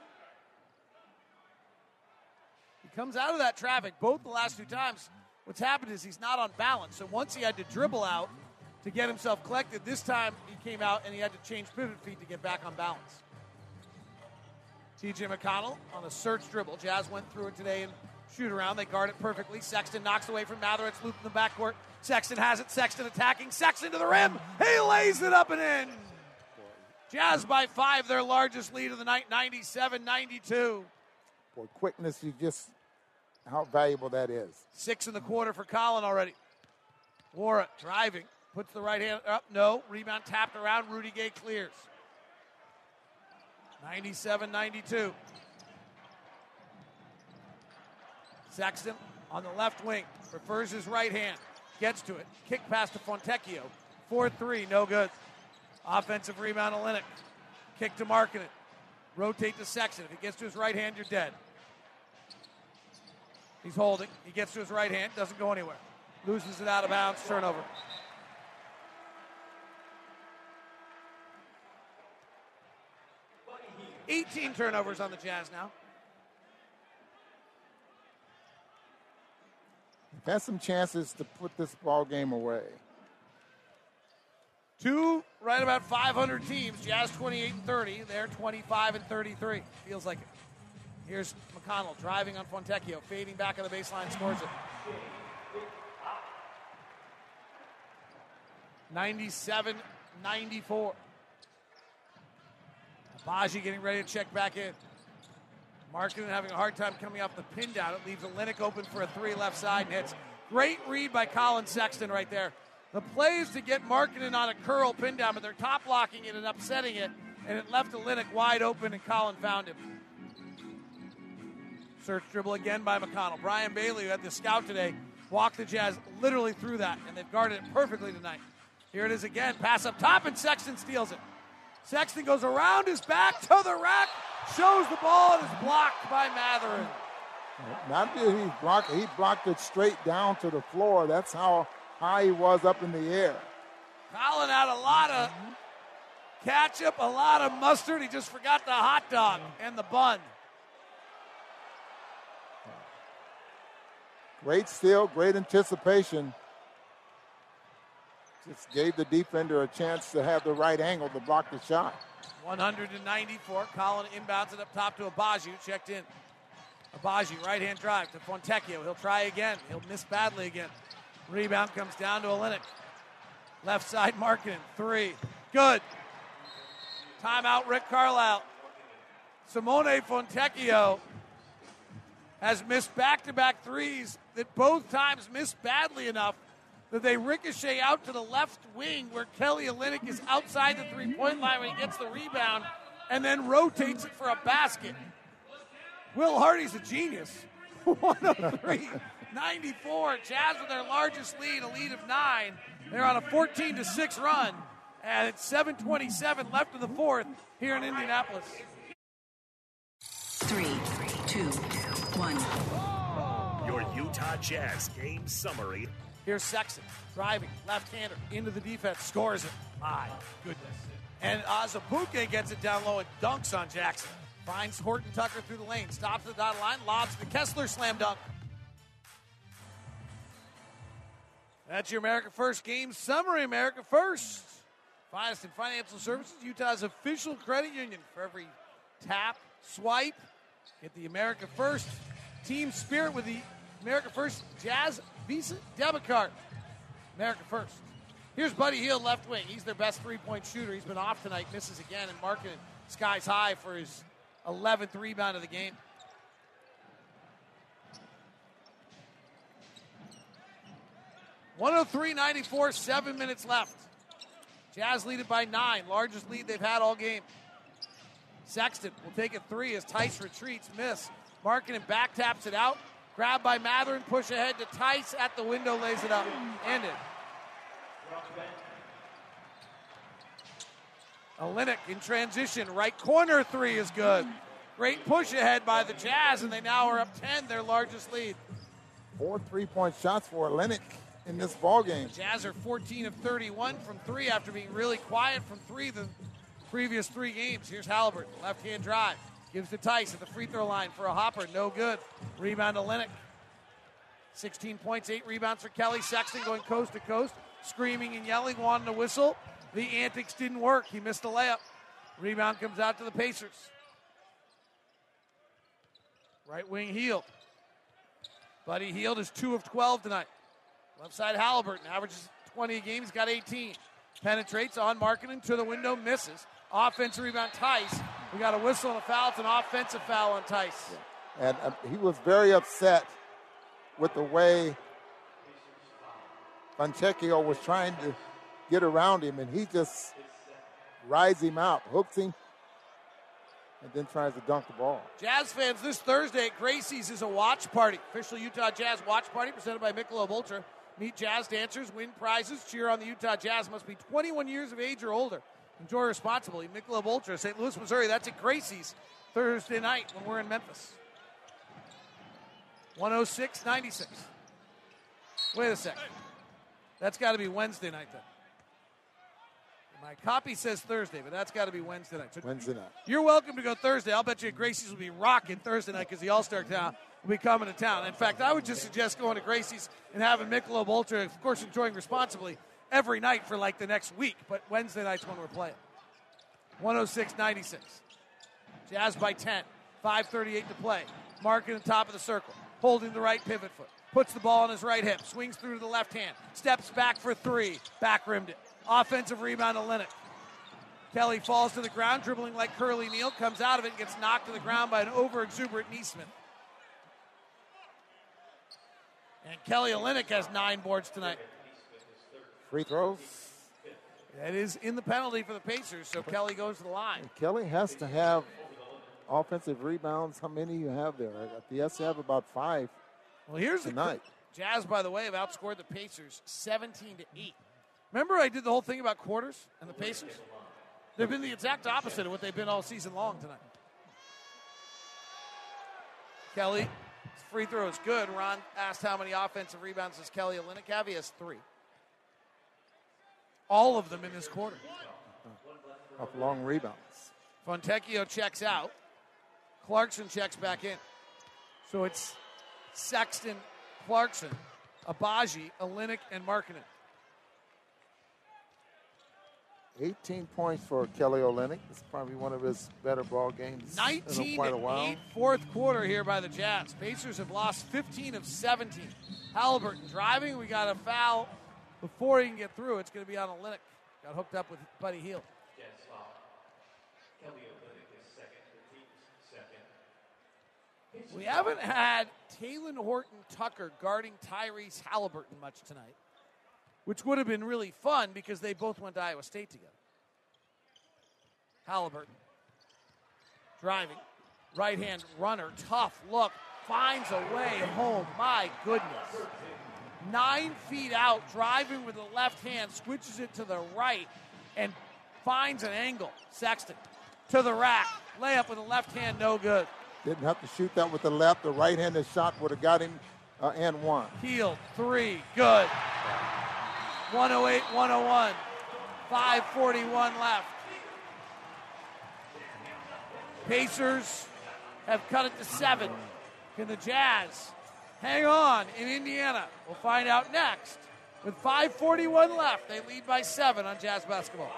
He comes out of that traffic both the last two times. What's happened is he's not on balance. So once he had to dribble out to get himself collected, this time he came out and he had to change pivot feet to get back on balance. TJ McConnell on a search dribble. Jazz went through it today and shoot around. They guard it perfectly. Sexton knocks away from Mather. It's looped in the backcourt. Sexton has it. Sexton attacking. Sexton to the rim. He lays it up and in. Jazz by five, their largest lead of the night, 97 92. For quickness, you just how valuable that is. Six in the quarter for Collin already. Nwora driving, puts the right hand up, no. Rebound tapped around, Rudy Gay clears. 97 92. Sexton on the left wing, prefers his right hand, gets to it, kick pass to Fontecchio. 4 3, no good. Offensive rebound to Olynyk. Kick to Markkanen. Rotate to Sexton. If he gets to his right hand, you're dead. He's holding. He gets to his right hand, doesn't go anywhere. Loses it out of bounds, turnover. Eighteen turnovers on the Jazz now. Had some chances to put this ball game away. Two right about 500 teams. Jazz 28 and 30. They're 25 and 33. Feels like it. Here's McConnell driving on Fontecchio, fading back on the baseline, scores it. 97 94. Agbaji getting ready to check back in. Markkanen having a hard time coming off the pin down. It leaves Olynyk open for a three left side and hits. Great read by Collin Sexton right there. The play is to get Markkanen on a curl pin down, but they're top locking it and upsetting it, and it left Olynyk wide open, and Collin found him. Search dribble again by McConnell. Brian Bailey, who had the scout today, walked the Jazz literally through that, and they've guarded it perfectly tonight. Here it is again. Pass up top, and Sexton steals it. Sexton goes around his back to the rack, shows the ball, and is blocked by Mathurin. Not that he blocked he blocked it straight down to the floor. That's how high he was up in the air. Collin had a lot of ketchup, a lot of mustard. He just forgot the hot dog and the bun. Great steal, great anticipation. Just gave the defender a chance to have the right angle to block the shot. 194. Collin inbounds it up top to Agbaji, checked in. Agbaji, right hand drive to Fontecchio. He'll try again. He'll miss badly again. Rebound comes down to Olynyk. Left side, Markkanen. Three. Good. Timeout, Rick Carlisle. Simone Fontecchio has missed back to back threes that both times missed badly enough that they ricochet out to the left wing where Kelly Olynyk is outside the three point line when he gets the rebound and then rotates it for a basket. Will Hardy's a genius. [laughs] 103 94. Jazz with their largest lead, a lead of nine. They're on a 14 to 6 run. And it's 7.27 left in the fourth here in Indianapolis. Three, two, one. Your Utah Jazz game summary. Here's Sexton driving, left hander into the defense, scores it. My goodness. And Azubuike gets it down low and dunks on Jackson. Finds Horton Tucker through the lane, stops the dotted line, lobs the Kessler slam dunk. That's your America First game summary. America First. Finest in financial services, Utah's official credit union. For every tap, swipe, get the America First team spirit with the America First Jazz Visa debit card. America First. Here's Buddy Hield, left wing. He's their best three point shooter. He's been off tonight, misses again, and Markkanen skies high for his 11th rebound of the game. One hundred three ninety four, seven minutes left. Jazz lead it by nine, largest lead they've had all game. Sexton will take a three as Theis retreats, miss. Markkanen back taps it out. Grab by Mathurin, push ahead to Theis at the window, lays it up. Ended. Olynyk in transition, right corner three is good. Great push ahead by the Jazz, and they now are up 10, their largest lead. Four three-point shots for Olynyk in this ball game. Jazz are 14 of 31 from three after being really quiet from three the previous three games. Here's Halliburton, left-hand drive. Gives to Theis at the free throw line for a hopper. No good. Rebound to Olynyk. 16 points, 8 rebounds for Kelly Sexton going coast to coast, screaming and yelling, wanting to whistle. The antics didn't work. He missed a layup. Rebound comes out to the Pacers. Right wing Hield. Buddy Hield is 2 of 12 tonight. Left side Halliburton averages 20 a game. He's got 18. Penetrates on Markkanen to the window, misses. Offensive rebound, Theis. We got a whistle and a foul. It's an offensive foul on Theis. And uh, he was very upset with the way Fontecchio was trying to get around him, and he just rides him out, hooks him, and then tries to dunk the ball. Jazz fans, this Thursday at Gracie's is a watch party. Official Utah Jazz watch party presented by Michelob Ultra. Meet jazz dancers, win prizes, cheer on the Utah Jazz. Must be 21 years of age or older. Enjoy responsibly. Michelob Ultra, St. Louis, Missouri. That's at Gracie's Thursday night when we're in Memphis. 106 96. Wait a second. That's got to be Wednesday night then. My copy says Thursday, but that's got to be Wednesday night. So Wednesday night. You're welcome to go Thursday. I'll bet you Gracie's will be rocking Thursday night because the All Star town will be coming to town. In fact, I would just suggest going to Gracie's and having Michelob Ultra, of course, enjoying responsibly every night for like the next week. But Wednesday night's when we're playing. 106 96. Jazz by 10. 5.38 to play. Markkanen the top of the circle. Holding the right pivot foot. Puts the ball on his right hip. Swings through to the left hand. Steps back for three. Back rimmed it. Offensive rebound to Linux. Kelly falls to the ground, dribbling like Curly Neal, comes out of it, and gets knocked to the ground by an over exuberant Nesmith. And Kelly Olynyk has nine boards tonight. Free throws. That is in the penalty for the Pacers, so Kelly goes to the line. Kelly has to have offensive rebounds. How many you have there? He has to have about five. Well, here's tonight. The, Jazz, by the way, have outscored the Pacers 17 to 8. Remember, I did the whole thing about quarters and the Pacers? They've been the exact opposite of what they've been all season long tonight. Kelly, free throw is good. Ron asked how many offensive rebounds does Kelly Olynyk have? He has three. All of them in this quarter. Off long rebounds. Fontecchio checks out. Clarkson checks back in. So it's Sexton, Clarkson, Agbaji, Olynyk, and Markkanen. 18 points for Kelly Olynyk. It's probably one of his better ball games 19 in quite a while. 8 fourth quarter here by the Jazz. Pacers have lost 15 of 17. Halliburton driving. We got a foul before he can get through. It's going to be on Olynyk. Got hooked up with Buddy Hield. We haven't had Talen Horton Tucker guarding Tyrese Halliburton much tonight, which would have been really fun because they both went to Iowa State together. Halliburton driving, right hand runner, tough look, finds a way home. My goodness. Nine feet out, driving with the left hand, switches it to the right, and finds an angle. Sexton to the rack, layup with the left hand, no good. Didn't have to shoot that with the left. The right-handed shot would have got him uh, and one. Hield, three, good. 108, 101. 541 left. Pacers have cut it to seven. Can the Jazz hang on in Indiana? We'll find out next. With 541 left, they lead by seven on Jazz basketball.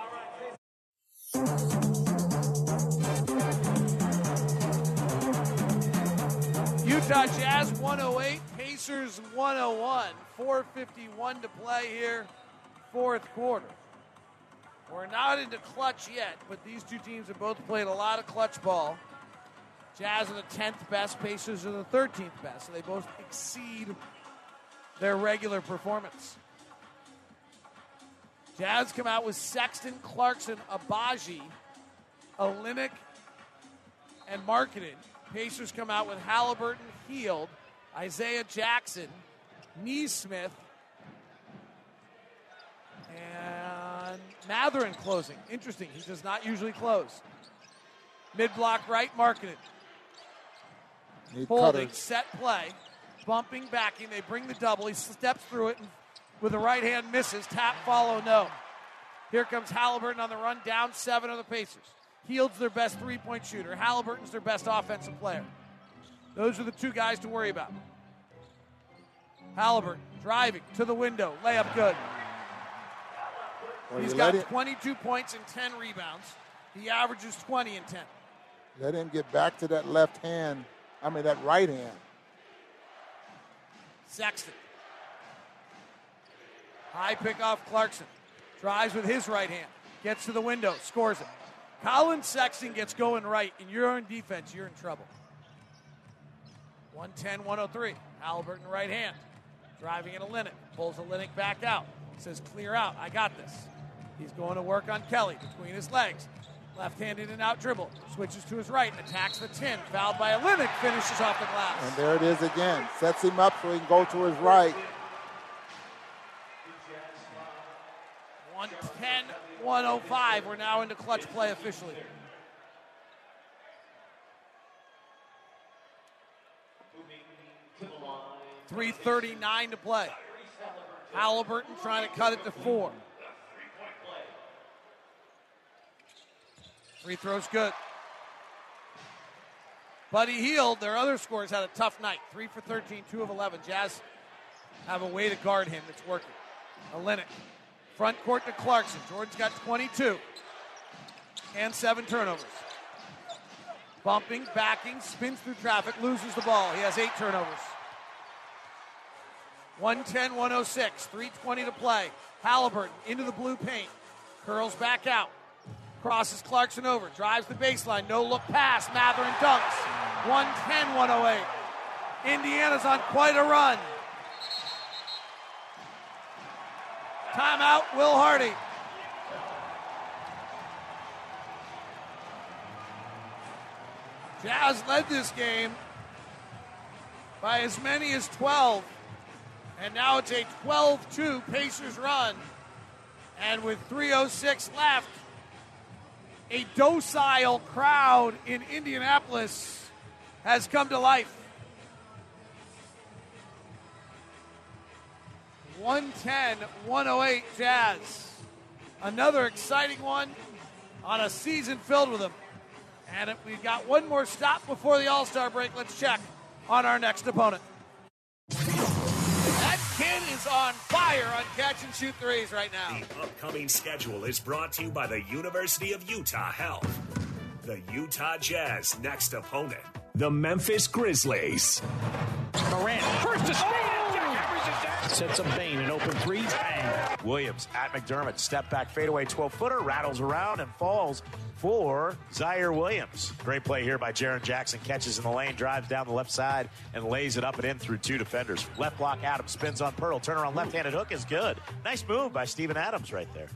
Utah Jazz 108, Pacers 101. 451 to play here, fourth quarter. We're not into clutch yet, but these two teams have both played a lot of clutch ball. Jazz are the 10th best, Pacers are the 13th best, so they both exceed their regular performance. Jazz come out with Sexton, Clarkson, Agbaji, Olynyk, and Markkanen. Pacers come out with Halliburton, Hield, Isaiah Jackson, Nesmith, and Mathurin closing. Interesting. He does not usually close. Mid block right, it. Need Holding, cutters. set play, bumping, backing. They bring the double. He steps through it and with the right hand misses. Tap, follow, no. Here comes Halliburton on the run, down seven of the Pacers. Hield's their best three point shooter. Halliburton's their best offensive player. Those are the two guys to worry about. Halliburton driving to the window, layup good. Well, He's got let it- 22 points and 10 rebounds. He averages 20 and 10. Let him get back to that left hand. I mean, that right hand. Sexton. High pick off Clarkson. Drives with his right hand. Gets to the window. Scores it. Colin Sexton gets going right, and you're on defense, you're in trouble. 110 103. Halliburton right hand. Driving in a Olynyk. Pulls Olynyk back out. Says, clear out. I got this. He's going to work on Kelly between his legs. Left hand and out dribble. Switches to his right and attacks the 10. Fouled by Olynyk. Finishes off the glass. And there it is again. Sets him up so he can go to his right. 110 105. We're now into clutch play officially. Three thirty-nine to play. Halliburton trying to cut it to four. Free throw's good. Buddy Hield, their other scorers, had a tough night. Three for 13, two of 11. Jazz have a way to guard him that's working. Olynyk Front court to Clarkson. Jordan's got 22 and seven turnovers. Bumping, backing, spins through traffic, loses the ball. He has eight turnovers. 110 106, 320 to play. Halliburton into the blue paint. Curls back out. Crosses Clarkson over. Drives the baseline. No look pass. Mathurin dunks. 110 108. Indiana's on quite a run. Timeout, Will Hardy. Jazz led this game by as many as 12. And now it's a 12 2 Pacers run. And with 3.06 left, a docile crowd in Indianapolis has come to life. 110 108 Jazz. Another exciting one on a season filled with them. And we've got one more stop before the All Star break. Let's check on our next opponent. That kid is on fire on catch and shoot threes right now. The upcoming schedule is brought to you by the University of Utah Health. The Utah Jazz next opponent, the Memphis Grizzlies. Morant, first to speed, and Jack Evers is down. Sets up Bane, an open three, bang. Williams at McDermott, step back fadeaway 12 footer, rattles around and falls for Ziaire Williams. Great play here by Jaren Jackson. Catches in the lane, drives down the left side, and lays it up and in through two defenders. Left block, Adams spins on Pearl. Turnaround left handed hook is good. Nice move by Steven Adams right there.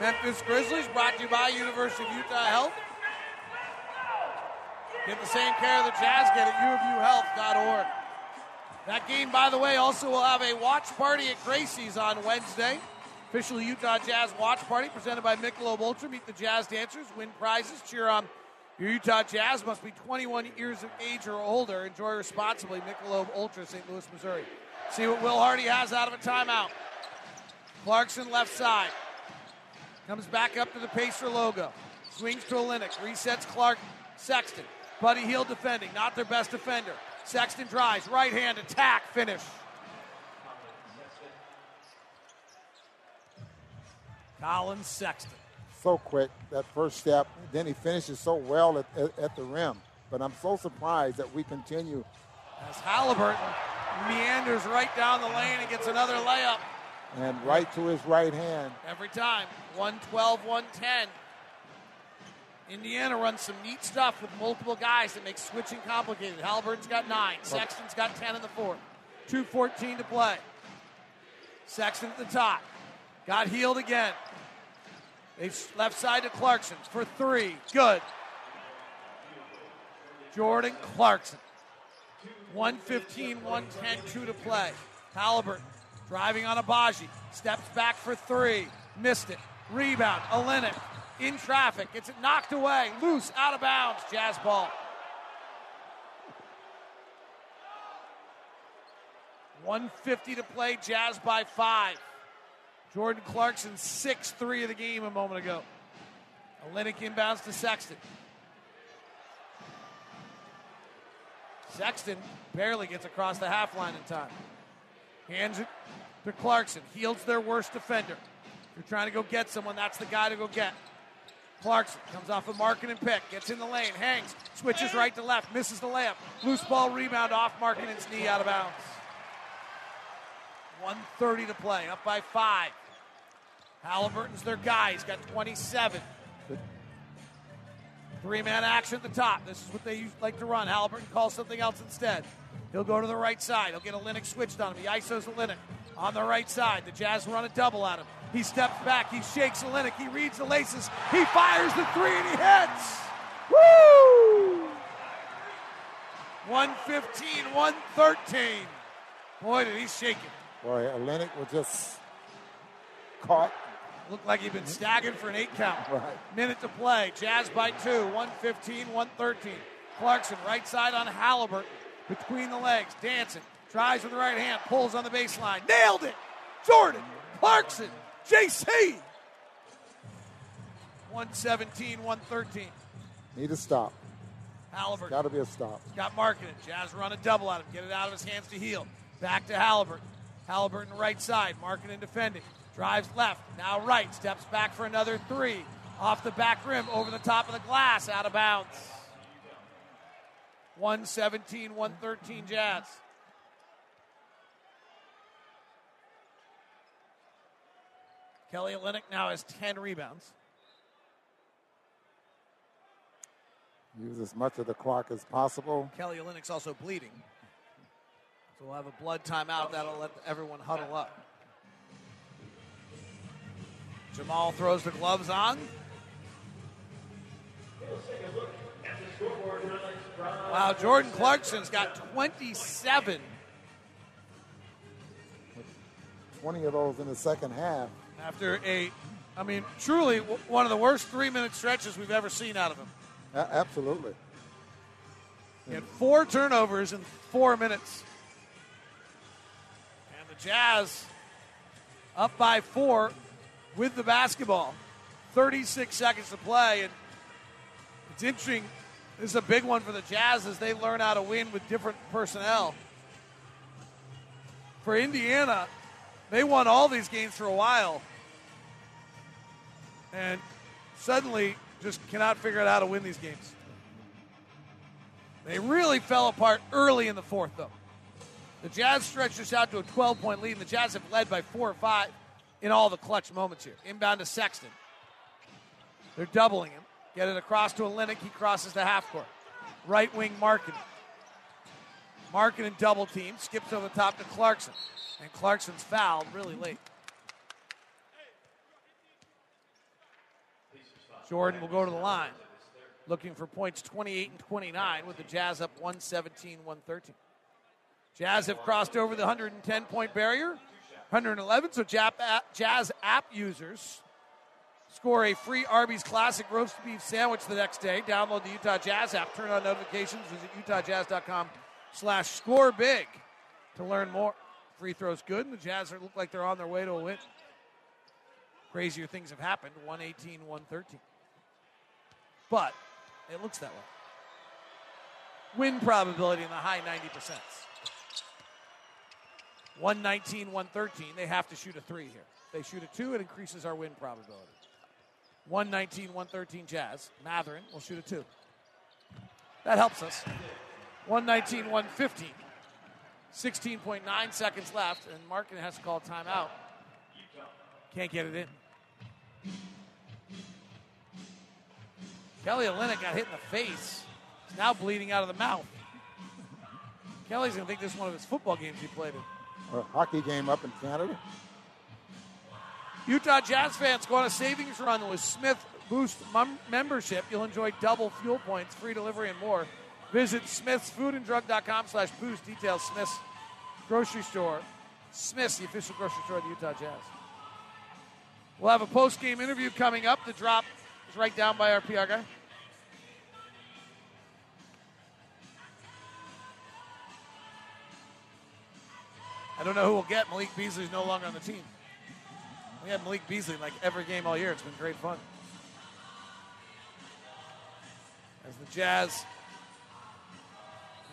Memphis Grizzlies brought to you by University of Utah Health. Get the same care the Jazz get at uofuhealth.org. That game, by the way, also will have a watch party at Gracie's on Wednesday. Official Utah Jazz watch party presented by Michelob Ultra. Meet the Jazz dancers, win prizes, cheer on your Utah Jazz. Must be 21 years of age or older. Enjoy responsibly. Michelob Ultra, St. Louis, Missouri. See what Will Hardy has out of a timeout. Clarkson left side. Comes back up to the Pacer logo. Swings to Olynyk. Resets Clark Sexton. Buddy Hield defending. Not their best defender. Sexton drives. Right hand attack. Finish. Collin Sexton. So quick, that first step. Then he finishes so well at, at, at the rim. But I'm so surprised that we continue. As Halliburton meanders right down the lane and gets another layup. And right to his right hand. Every time. 112, 110. Indiana runs some neat stuff with multiple guys that makes switching complicated. Halliburton's got nine. Sexton's got 10 in the fourth. 2.14 to play. Sexton at the top. Got Hield again. They've left side to Clarkson for three. Good. Jordan Clarkson. 115, 110, 2 to play. Halliburton driving on Agbaji. Steps back for three. Missed it. Rebound. Olynyk in traffic. Gets it knocked away. Loose, out of bounds. Jazz ball. 150 to play. Jazz by five. Jordan Clarkson, 6 3 of the game a moment ago. Olynyk inbounds to Sexton. Sexton barely gets across the half line in time. Hands it to Clarkson. Hield's their worst defender. If you're trying to go get someone, that's the guy to go get. Clarkson comes off a Markkanen pick, gets in the lane, hangs, switches right to left, misses the layup. Loose ball rebound off Markkanen's knee out of bounds. 130 to play, up by five. Halliburton's their guy. He's got 27. Three man action at the top. This is what they like to run. Halliburton calls something else instead. He'll go to the right side. He'll get a Olynyk switched on him. He ISOs Olynyk on the right side. The Jazz run a double at him. He steps back. He shakes Olynyk. He reads the laces. He fires the three and he hits. Woo! 115, 113. Boy, did he shake it. Boy, Olynyk was just caught. Looked like he'd been staggered for an eight count. [laughs] Right. Minute to play. Jazz by two. 115, 113. Clarkson, right side on Halliburton. Between the legs. Dancing. Tries with the right hand. Pulls on the baseline. Nailed it. Jordan. Clarkson. JC. 117, 113. Need a stop. Halliburton. Got to be a stop. Got Markkanen. Jazz run a double at him. Get it out of his hands to Hield. Back to Halliburton. Halliburton right side. Markkanen defending. Drives left. Now right. Steps back for another three. Off the back rim. Over the top of the glass. Out of bounds. 117, 113 Jazz. Kelly Olynyk now has 10 rebounds. Use as much of the clock as possible. Kelly Olynyk's also bleeding. So we'll have a blood timeout. That'll let everyone huddle up. Jamal throws the gloves on. Wow, Jordan Clarkson's got 27. 20 of those in the second half. After a, I mean, truly one of the worst three minute stretches we've ever seen out of him. Absolutely. He had four turnovers in four minutes. And the Jazz up by four with the basketball. 36 seconds to play. And it's interesting. This is a big one for the Jazz as they learn how to win with different personnel. For Indiana, they won all these games for a while. And suddenly just cannot figure out how to win these games. They really fell apart early in the fourth, though. The Jazz stretched this out to a 12 point lead, and the Jazz have led by four or five in all the clutch moments here. Inbound to Sexton. They're doubling him. Get it across to Olynyk. He crosses the half court. Right wing Markkanen. Markin and double team. Skips over the top to Clarkson. And Clarkson's fouled really late. Jordan will go to the line. Looking for points 28 and 29 with the Jazz up 117 113. Jazz have crossed over the 110 point barrier. 111. So uh, Jazz app users score a free Arby's Classic roast beef sandwich the next day. Download the Utah Jazz app. Turn on notifications. Visit utahjazz.com slash score big to learn more. Free throws good, and the Jazz look like they're on their way to a win. Crazier things have happened. 118, 113. But it looks that way. Win probability in the high 90%. 119, 113. They have to shoot a three here. They shoot a two, it increases our win probability. 119, 113 Jazz. Mathurin will shoot a two. That helps us. 119, 115. 16.9 seconds left, and Markkanen has to call timeout. Can't get it in. Kelly Olynyk got hit in the face. He's now bleeding out of the mouth. Kelly's going to think this is one of his football games he played in. A hockey game up in Canada. Utah Jazz fans go on a savings run with Smith Boost mem- membership. You'll enjoy double fuel points, free delivery, and more. Visit smithsfoodanddrug.com slash boost. Details Smith's grocery store. Smith's, the official grocery store of the Utah Jazz. We'll have a post-game interview coming up. The drop is right down by our PR guy. I don't know who will get. Malik Beasley's no longer on the team. We had Malik Beasley like every game all year. It's been great fun. As the Jazz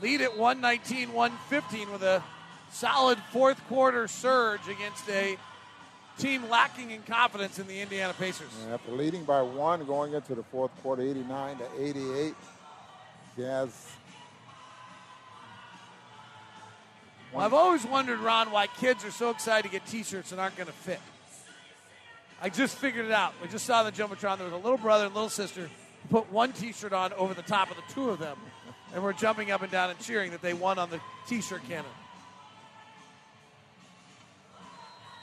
lead at 119 115 with a solid fourth quarter surge against a team lacking in confidence in the Indiana Pacers. And after leading by one going into the fourth quarter, 89 to 88, Jazz. Well, I've always wondered, Ron, why kids are so excited to get T-shirts that aren't going to fit. I just figured it out. We just saw the jumbotron. There was a little brother and little sister who put one T-shirt on over the top of the two of them, and we're jumping up and down and cheering that they won on the T-shirt cannon.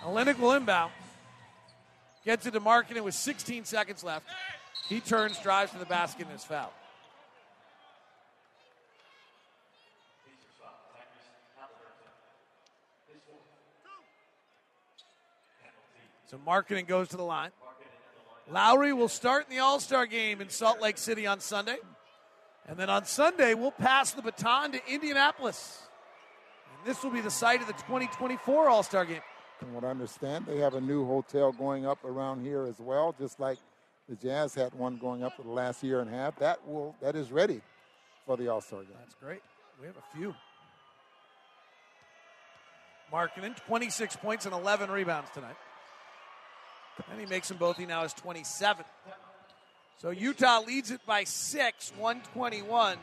Olynyk will inbound. Gets it to Markkanen with 16 seconds left. He turns, drives to the basket, and is fouled. So Markkanen goes to the line. Lauri will start in the All Star game in Salt Lake City on Sunday. And then on Sunday, we'll pass the baton to Indianapolis. And this will be the site of the 2024 All Star game. From what I understand, they have a new hotel going up around here as well, just like the Jazz had one going up for the last year and a half. That will that is ready for the All Star game. That's great. We have a few. Markkanen, 26 points and 11 rebounds tonight. And he makes them both. He now has 27. So Utah leads it by six, 121,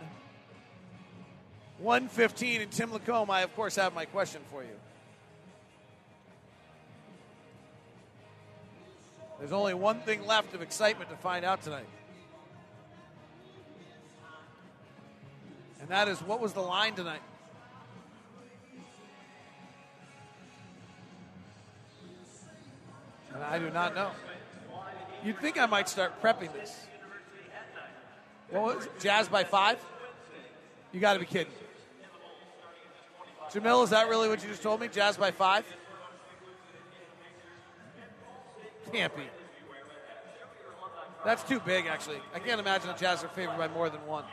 115. And Tim Lacombe, I of course have my question for you. There's only one thing left of excitement to find out tonight. And that is what was the line tonight? And I do not know. You'd think I might start prepping this. What was it? Jazz by five? You got to be kidding. Jamil, is that really what you just told me? Jazz by five? Can't be. That's too big, actually. I can't imagine the Jazz are favored by more than one.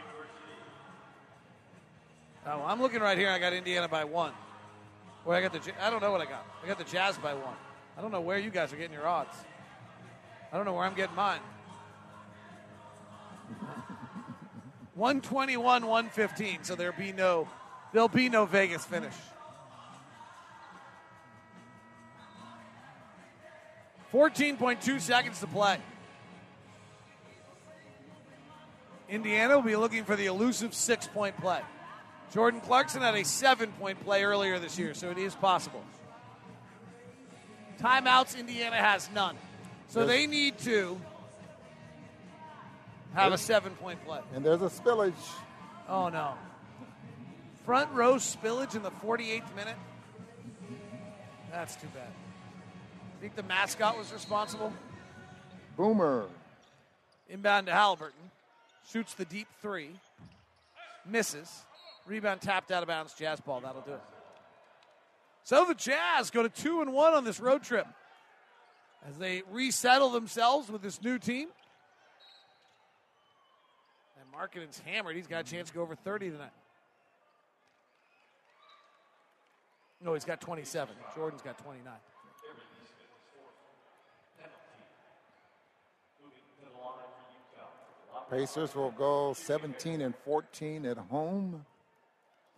Oh, I'm looking right here. I got Indiana by one. Where I got the I don't know what I got. I got the Jazz by one. I don't know where you guys are getting your odds. I don't know where I'm getting mine. [laughs] 121, 115. So there'll be no there'll be no Vegas finish. 14.2 seconds to play. Indiana will be looking for the elusive six point play. Jordan Clarkson had a seven point play earlier this year, so it is possible. Timeouts, Indiana has none. So they need to have a seven point play. And there's a spillage. Oh, no. Front row spillage in the 48th minute? That's too bad. I think the mascot was responsible? Boomer. Inbound to Halliburton. Shoots the deep three. Misses. Rebound tapped out of bounds. Jazz ball. That'll do it. So the Jazz go to two and one on this road trip as they resettle themselves with this new team. And Markkanen's hammered. He's got a chance to go over 30 tonight. No, he's got 27. Jordan's got 29. Pacers will go 17 and 14 at home.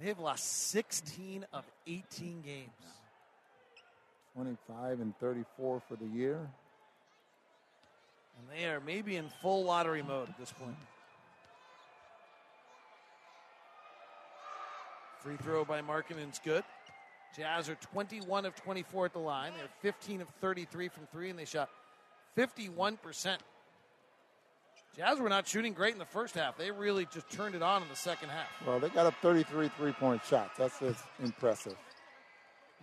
They have lost 16 of 18 games. 25 and 34 for the year. And they are maybe in full lottery mode at this point. Free throw by Markkanen's good. Jazz are 21 of 24 at the line. They're 15 of 33 from three, and they shot 51%. Jazz were not shooting great in the first half. They really just turned it on in the second half. Well, they got up 33 three point shots. That's just impressive.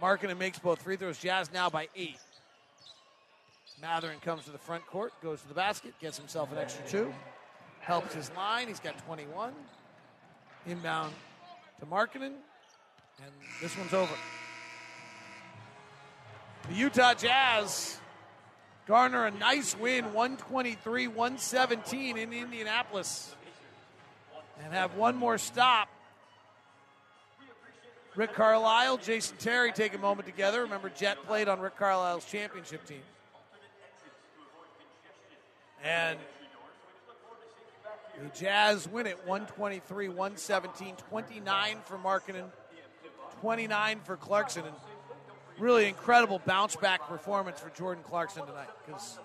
Markkanen makes both free throws. Jazz now by eight. Mathurin comes to the front court, goes to the basket, gets himself an extra two, helps his line. He's got 21. Inbound to Markkanen, and this one's over. The Utah Jazz garner a nice win, 123 117 in Indianapolis, and have one more stop Rick Carlisle, Jason Terry take a moment together. Remember, Jet played on Rick Carlisle's championship team. And the Jazz win it 123 117, 29 for Markkanen, 29 for Clarkson. And really incredible bounce back performance for Jordan Clarkson tonight because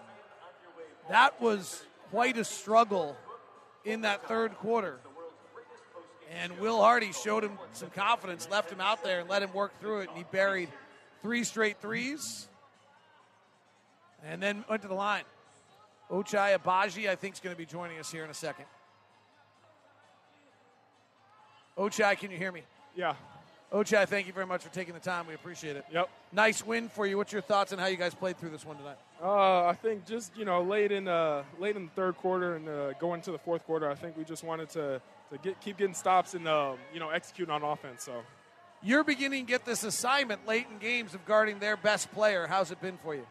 that was quite a struggle in that third quarter. And Will Hardy showed him some confidence, left him out there, and let him work through it. And he buried three straight threes And then went to the line. Ochai Agbaji, I think, is going to be joining us here in a second. Ochai, can you hear me? Yeah. Ochai, thank you very much for taking the time. We appreciate it. Yep. Nice win for you. What's your thoughts on how you guys played through this one tonight? Uh, I think just you know late in uh, late in the third quarter and uh, going to the fourth quarter, I think we just wanted to to get keep getting stops and um, you know executing on offense. So you're beginning to get this assignment late in games of guarding their best player. How's it been for you?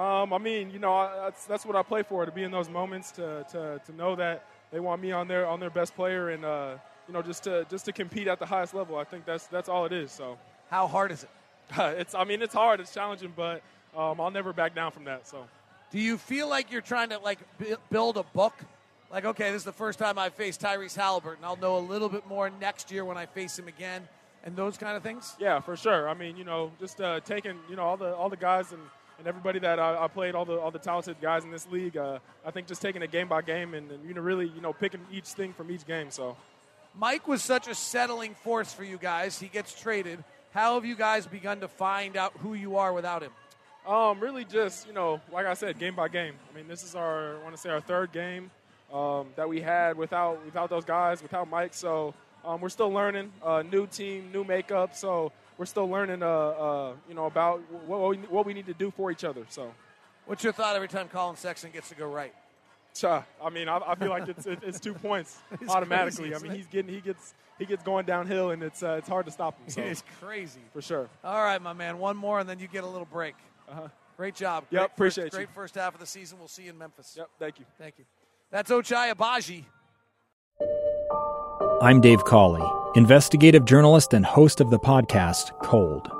Um, I mean, you know, that's that's what I play for to be in those moments to to, to know that they want me on their on their best player and uh, you know just to just to compete at the highest level. I think that's that's all it is. So how hard is it? [laughs] it's I mean it's hard, it's challenging, but um, I'll never back down from that. So do you feel like you're trying to like build a book? Like okay, this is the first time I faced Tyrese Halliburton. I'll know a little bit more next year when I face him again, and those kind of things. Yeah, for sure. I mean, you know, just uh, taking you know all the all the guys and and everybody that I, I, played, all the all the talented guys in this league. Uh, I think just taking it game by game and, and, you know really you know picking each thing from each game. So, Mike was such a settling force for you guys. He gets traded. How have you guys begun to find out who you are without him? Um, really, just you know, like I said, game by game. I mean, this is our I want to say our third game um, that we had without without those guys, without Mike. So um, we're still learning. Uh, new team, new makeup. So we're still learning, uh, uh, you know, about what we, what we need to do for each other. So, what's your thought every time Collin Sexton gets to go right? I mean, I, I feel like it's it's two points [laughs] automatically. Crazy, I mean, he's getting he gets he gets going downhill, and it's uh, it's hard to stop him. So. It is crazy for sure. All right, my man, one more, and then you get a little break. Uh-huh. Great job. Yep, great appreciate first, you. Great first half of the season. We'll see you in Memphis. Yep, thank you. Thank you. That's Ochai Agbaji. I'm Dave Cawley, investigative journalist and host of the podcast Cold.